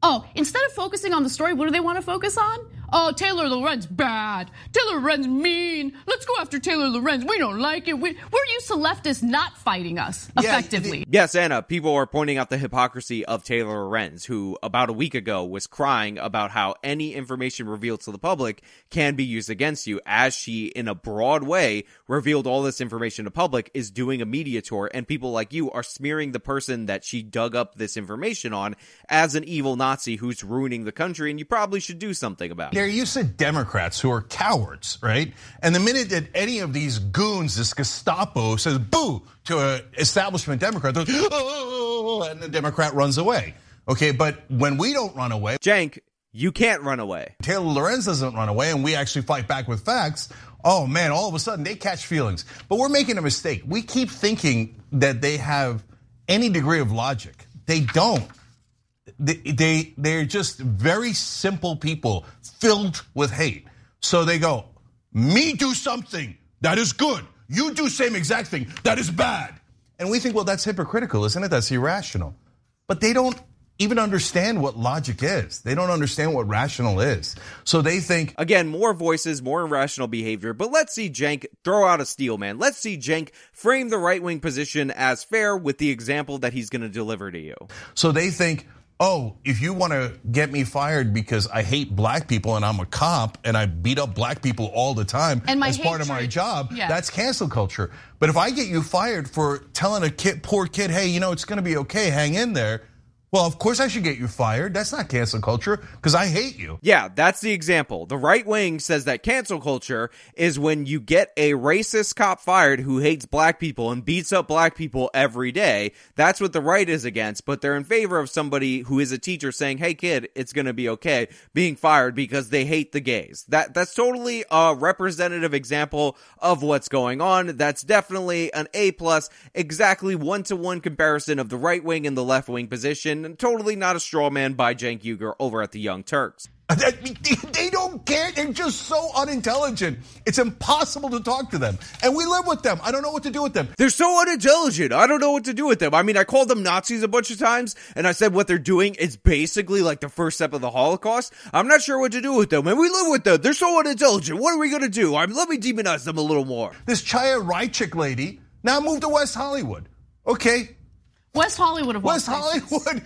oh, instead of focusing on the story, what do they want to focus on? Oh, Taylor Lorenz bad. Taylor Lorenz mean. Let's go after Taylor Lorenz. We don't like it. We, we're used to leftists not fighting us effectively. Yes, Ana, uh, people are pointing out the hypocrisy of Taylor Lorenz, who about a week ago was crying about how any information revealed to the public can be used against you, as she, in a broad way, revealed all this information to public, is doing a media tour, and people like you are smearing the person that she dug up this information on as an evil Nazi who's ruining the country, and you probably should do something about it. They're used to Democrats who are cowards, right? And the minute that any of these goons, this Gestapo, says boo to an establishment Democrat, oh, and the Democrat runs away. Okay, but when we don't run away, Cenk, you can't run away. Taylor Lorenz doesn't run away, and we actually fight back with facts. Oh man, all of a sudden they catch feelings. But we're making a mistake. We keep thinking that they have any degree of logic. They don't. They, they they're just very simple people filled with hate. So they go, me do something that is good. You do same exact thing that is bad. And we think, well, that's hypocritical, isn't it? That's irrational. But they don't even understand what logic is. They don't understand what rational is. So they think, Again, more voices, more irrational behavior, but let's see Cenk throw out a steel man. Let's see Cenk frame the right wing position as fair with the example that he's going to deliver to you. so they think, oh, if you want to get me fired because I hate black people and I'm a cop and I beat up black people all the time as part of my job, Yeah. that's cancel culture. But if I get you fired for telling a kid, poor kid, hey, you know, it's going to be okay, hang in there. Well, of course I should get you fired. That's not cancel culture because I hate you. Yeah, that's the example. The right wing says that cancel culture is when you get a racist cop fired who hates black people and beats up black people every day. That's what the right is against, but they're in favor of somebody who is a teacher saying, "Hey kid, it's going to be okay," being fired because they hate the gays. That that's totally a representative example of what's going on. That's definitely an A plus, exactly one to one comparison of the right wing and the left wing position. And totally not a straw man by Cenk Uygur over at the Young Turks. They don't care. They're just so unintelligent. It's impossible to talk to them. And we live with them. I don't know what to do with them. They're so unintelligent. I don't know what to do with them. I mean, I called them Nazis a bunch of times, and I said what they're doing is basically like the first step of the Holocaust. I'm not sure what to do with them, and we live with them. They're so unintelligent. What are we gonna do? I'm, let me demonize them a little more. This Chaya Raichik lady now moved to West Hollywood. Okay, West Hollywood of West. Hollywood,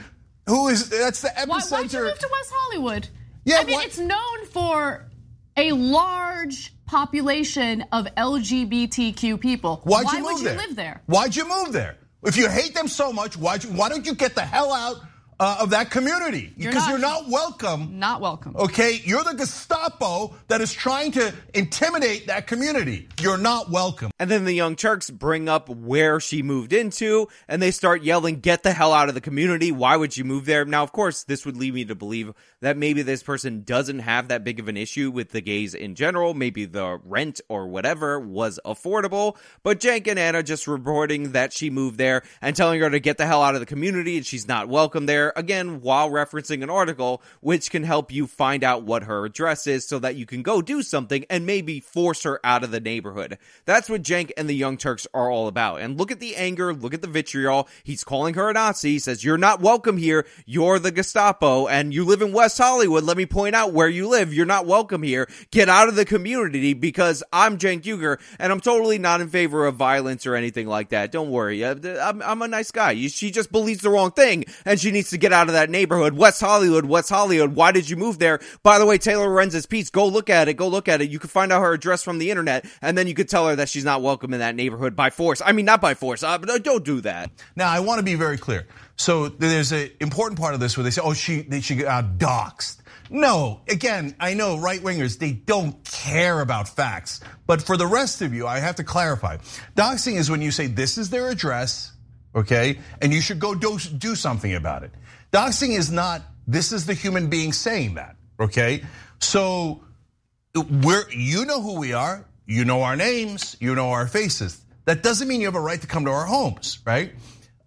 who is that's the epicenter. Why, why'd you move to West Hollywood? Yeah, I mean, why- it's known for a large population of LGBTQ people. Why'd Why you would move you there? live there? Why'd you move there? If you hate them so much, why'd why don't you get the hell out Uh, of that community You're because not. you're not welcome. Not welcome. Okay, you're the Gestapo that is trying to intimidate that community. You're not welcome. And then the Young Turks bring up where she moved into, and they start yelling, Get the hell out of the community. Why would you move there? Now, of course, this would lead me to believe that maybe this person doesn't have that big of an issue with the gays in general. Maybe the rent or whatever was affordable. But Cenk and Ana just reporting that she moved there and telling her to get the hell out of the community and she's not welcome there. Again, while referencing an article, which can help you find out what her address is so that you can go do something and maybe force her out of the neighborhood. That's what Cenk and the Young Turks are all about. And look at the anger, look at the vitriol. He's calling her a Nazi, he says, You're not welcome here. You're the Gestapo and you live in West Hollywood. Let me point out where you live. You're not welcome here. Get out of the community because I'm Cenk Uygur and I'm totally not in favor of violence or anything like that. Don't worry. Uh, I'm, I'm a nice guy. She just believes the wrong thing and she needs to get out of that neighborhood. West Hollywood, West Hollywood. Why did you move there? By the way, Taylor Lorenz's piece, go look at it. Go look at it. You can find out her address from the internet and then you could tell her that she's not welcome in that neighborhood by force. I mean, not by force. Uh, but don't do that. Now, I want to be very clear. So there's an important part of this where they say, "Oh, she she got doxxed." No, again, I know right wingers they don't care about facts, but for the rest of you, I have to clarify. Doxing is when you say this is their address, okay, and you should go do, do something about it. Doxing is not this is the human being saying that, okay? So we're you know who we are, you know our names, you know our faces. That doesn't mean you have a right to come to our homes, right?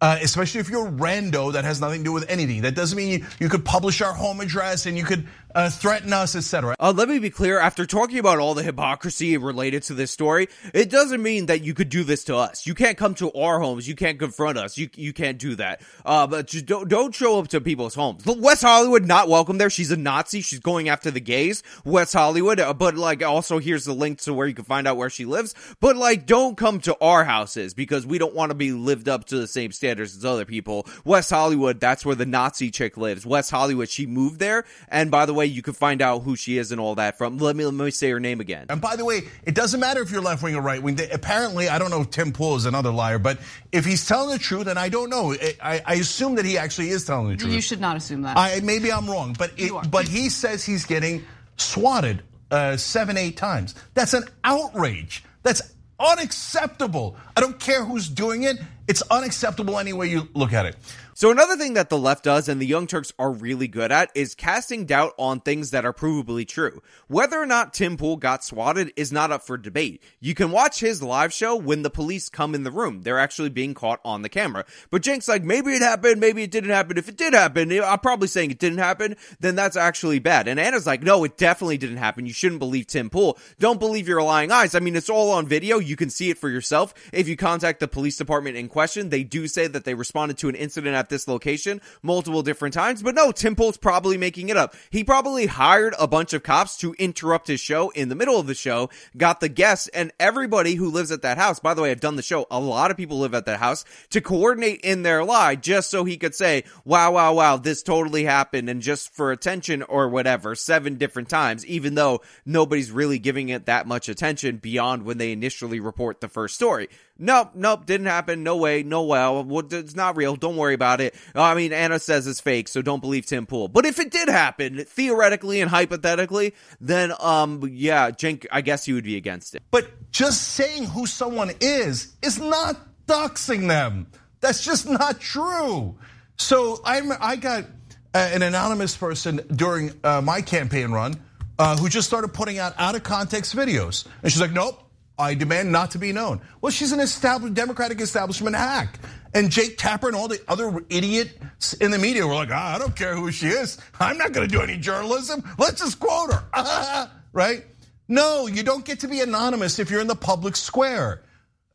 Uh, especially if you're rando that has nothing to do with anything. That doesn't mean you, you could publish our home address and you could uh, threaten us, etc. Uh, let me be clear. After talking about all the hypocrisy related to this story, it doesn't mean that you could do this to us. You can't come to our homes. You can't confront us. You you can't do that. Uh, but just don't don't show up to people's homes. West Hollywood not welcome there. She's a Nazi. She's going after the gays. West Hollywood. Uh, but like, also here's the link to where you can find out where she lives. But like, don't come to our houses because we don't want to be lived up to the same standards as other people. West Hollywood. That's where the Nazi chick lives. West Hollywood. She moved there. And by the way, you can find out who she is and all that from. Let me let me say her name again. And by the way, it doesn't matter if you're left wing or right wing. Apparently, I don't know if Tim Pool is another liar, but if he's telling the truth, and I don't know, I, I assume that he actually is telling the truth. You should not assume that. I, maybe I'm wrong, but it, but he says he's getting swatted uh, seven, eight times. That's an outrage. That's unacceptable. I don't care who's doing it. It's unacceptable any way you look at it. So another thing that the left does and the Young Turks are really good at is casting doubt on things that are provably true. Whether or not Tim Pool got swatted is not up for debate. You can watch his live show when the police come in the room. They're actually being caught on the camera. But Cenk's like, maybe it happened, maybe it didn't happen. If it did happen, I'm probably saying it didn't happen, then that's actually bad. And Ana's like, no, it definitely didn't happen. You shouldn't believe Tim Pool. Don't believe your lying eyes. I mean, it's all on video. You can see it for yourself. If you contact the police department in question, they do say that they responded to an incident at this location multiple different times. But no, Tim Pool's probably making it up. He probably hired a bunch of cops to interrupt his show in the middle of the show, got the guests and everybody who lives at that house. By the way, I've done the show. A lot of people live at that house to coordinate in their lie just so he could say, wow, wow, wow, this totally happened. And just for attention or whatever, seven different times, even though nobody's really giving it that much attention beyond when they initially report the first story. Nope, nope, didn't happen. No way, no well. it's not real. Don't worry about it. I mean, Ana says it's fake, so don't believe Tim Pool. But if it did happen, theoretically and hypothetically, then um, yeah, Cenk, I guess you would be against it. But just saying who someone is is not doxing them. That's just not true. So I'm, I got uh, an anonymous person during uh, my campaign run uh, who just started putting out out of context videos, and she's like, "Nope, I demand not to be known." Well, she's an established Democratic establishment hack, and Jake Tapper and all the other idiots in the media were like, ah, "I don't care who she is. I'm not going to do any journalism. Let's just quote her." [LAUGHS] right? No, you don't get to be anonymous if you're in the public square.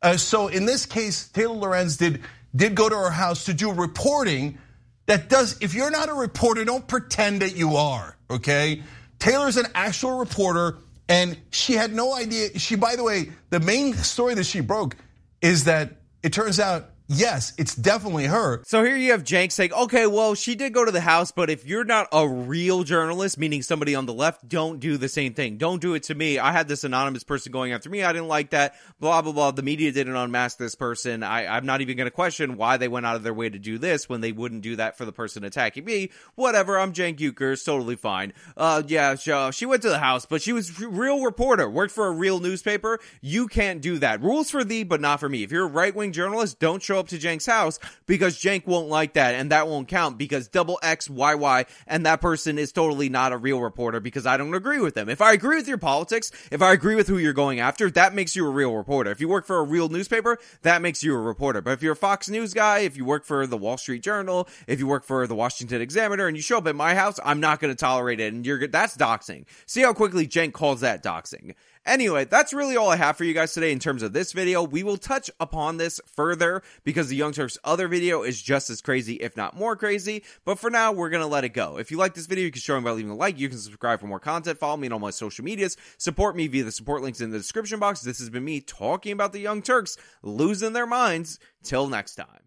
Uh, so in this case, Taylor Lorenz did did go to her house to do reporting. That does. If you're not a reporter, don't pretend that you are. Okay. Taylor's an actual reporter, and she had no idea. She, by the way, the main story that she broke is that it turns out yes, it's definitely her. So here you have Cenk saying, okay, well, she did go to the house, but if you're not a real journalist, meaning somebody on the left, don't do the same thing. Don't do it to me. I had this anonymous person going after me. I didn't like that. Blah, blah, blah. The media didn't unmask this person. I, I'm not even going to question why they went out of their way to do this when they wouldn't do that for the person attacking me. Whatever. I'm Uygur. It's totally fine. Uh, yeah, she, she went to the house, but she was real reporter, worked for a real newspaper. You can't do that. Rules for thee, but not for me. If you're a right wing journalist, don't show up to Cenk's house because Cenk won't like that and that won't count because double X Y Y and that person is totally not a real reporter because I don't agree with them. If I agree with your politics, if I agree with who you're going after, that makes you a real reporter. If you work for a real newspaper, that makes you a reporter. But if you're a Fox News guy, if you work for the Wall Street Journal, if you work for the Washington Examiner and you show up at my house, I'm not going to tolerate it and you're that's doxing. See how quickly Cenk calls that doxing. Anyway, that's really all I have for you guys today in terms of this video. We will touch upon this further because the Young Turks other video is just as crazy, if not more crazy. But for now, we're going to let it go. If you like this video, you can show me by leaving a like. You can subscribe for more content. Follow me on all my social medias. Support me via the support links in the description box. This has been me talking about the Young Turks losing their minds. Till next time.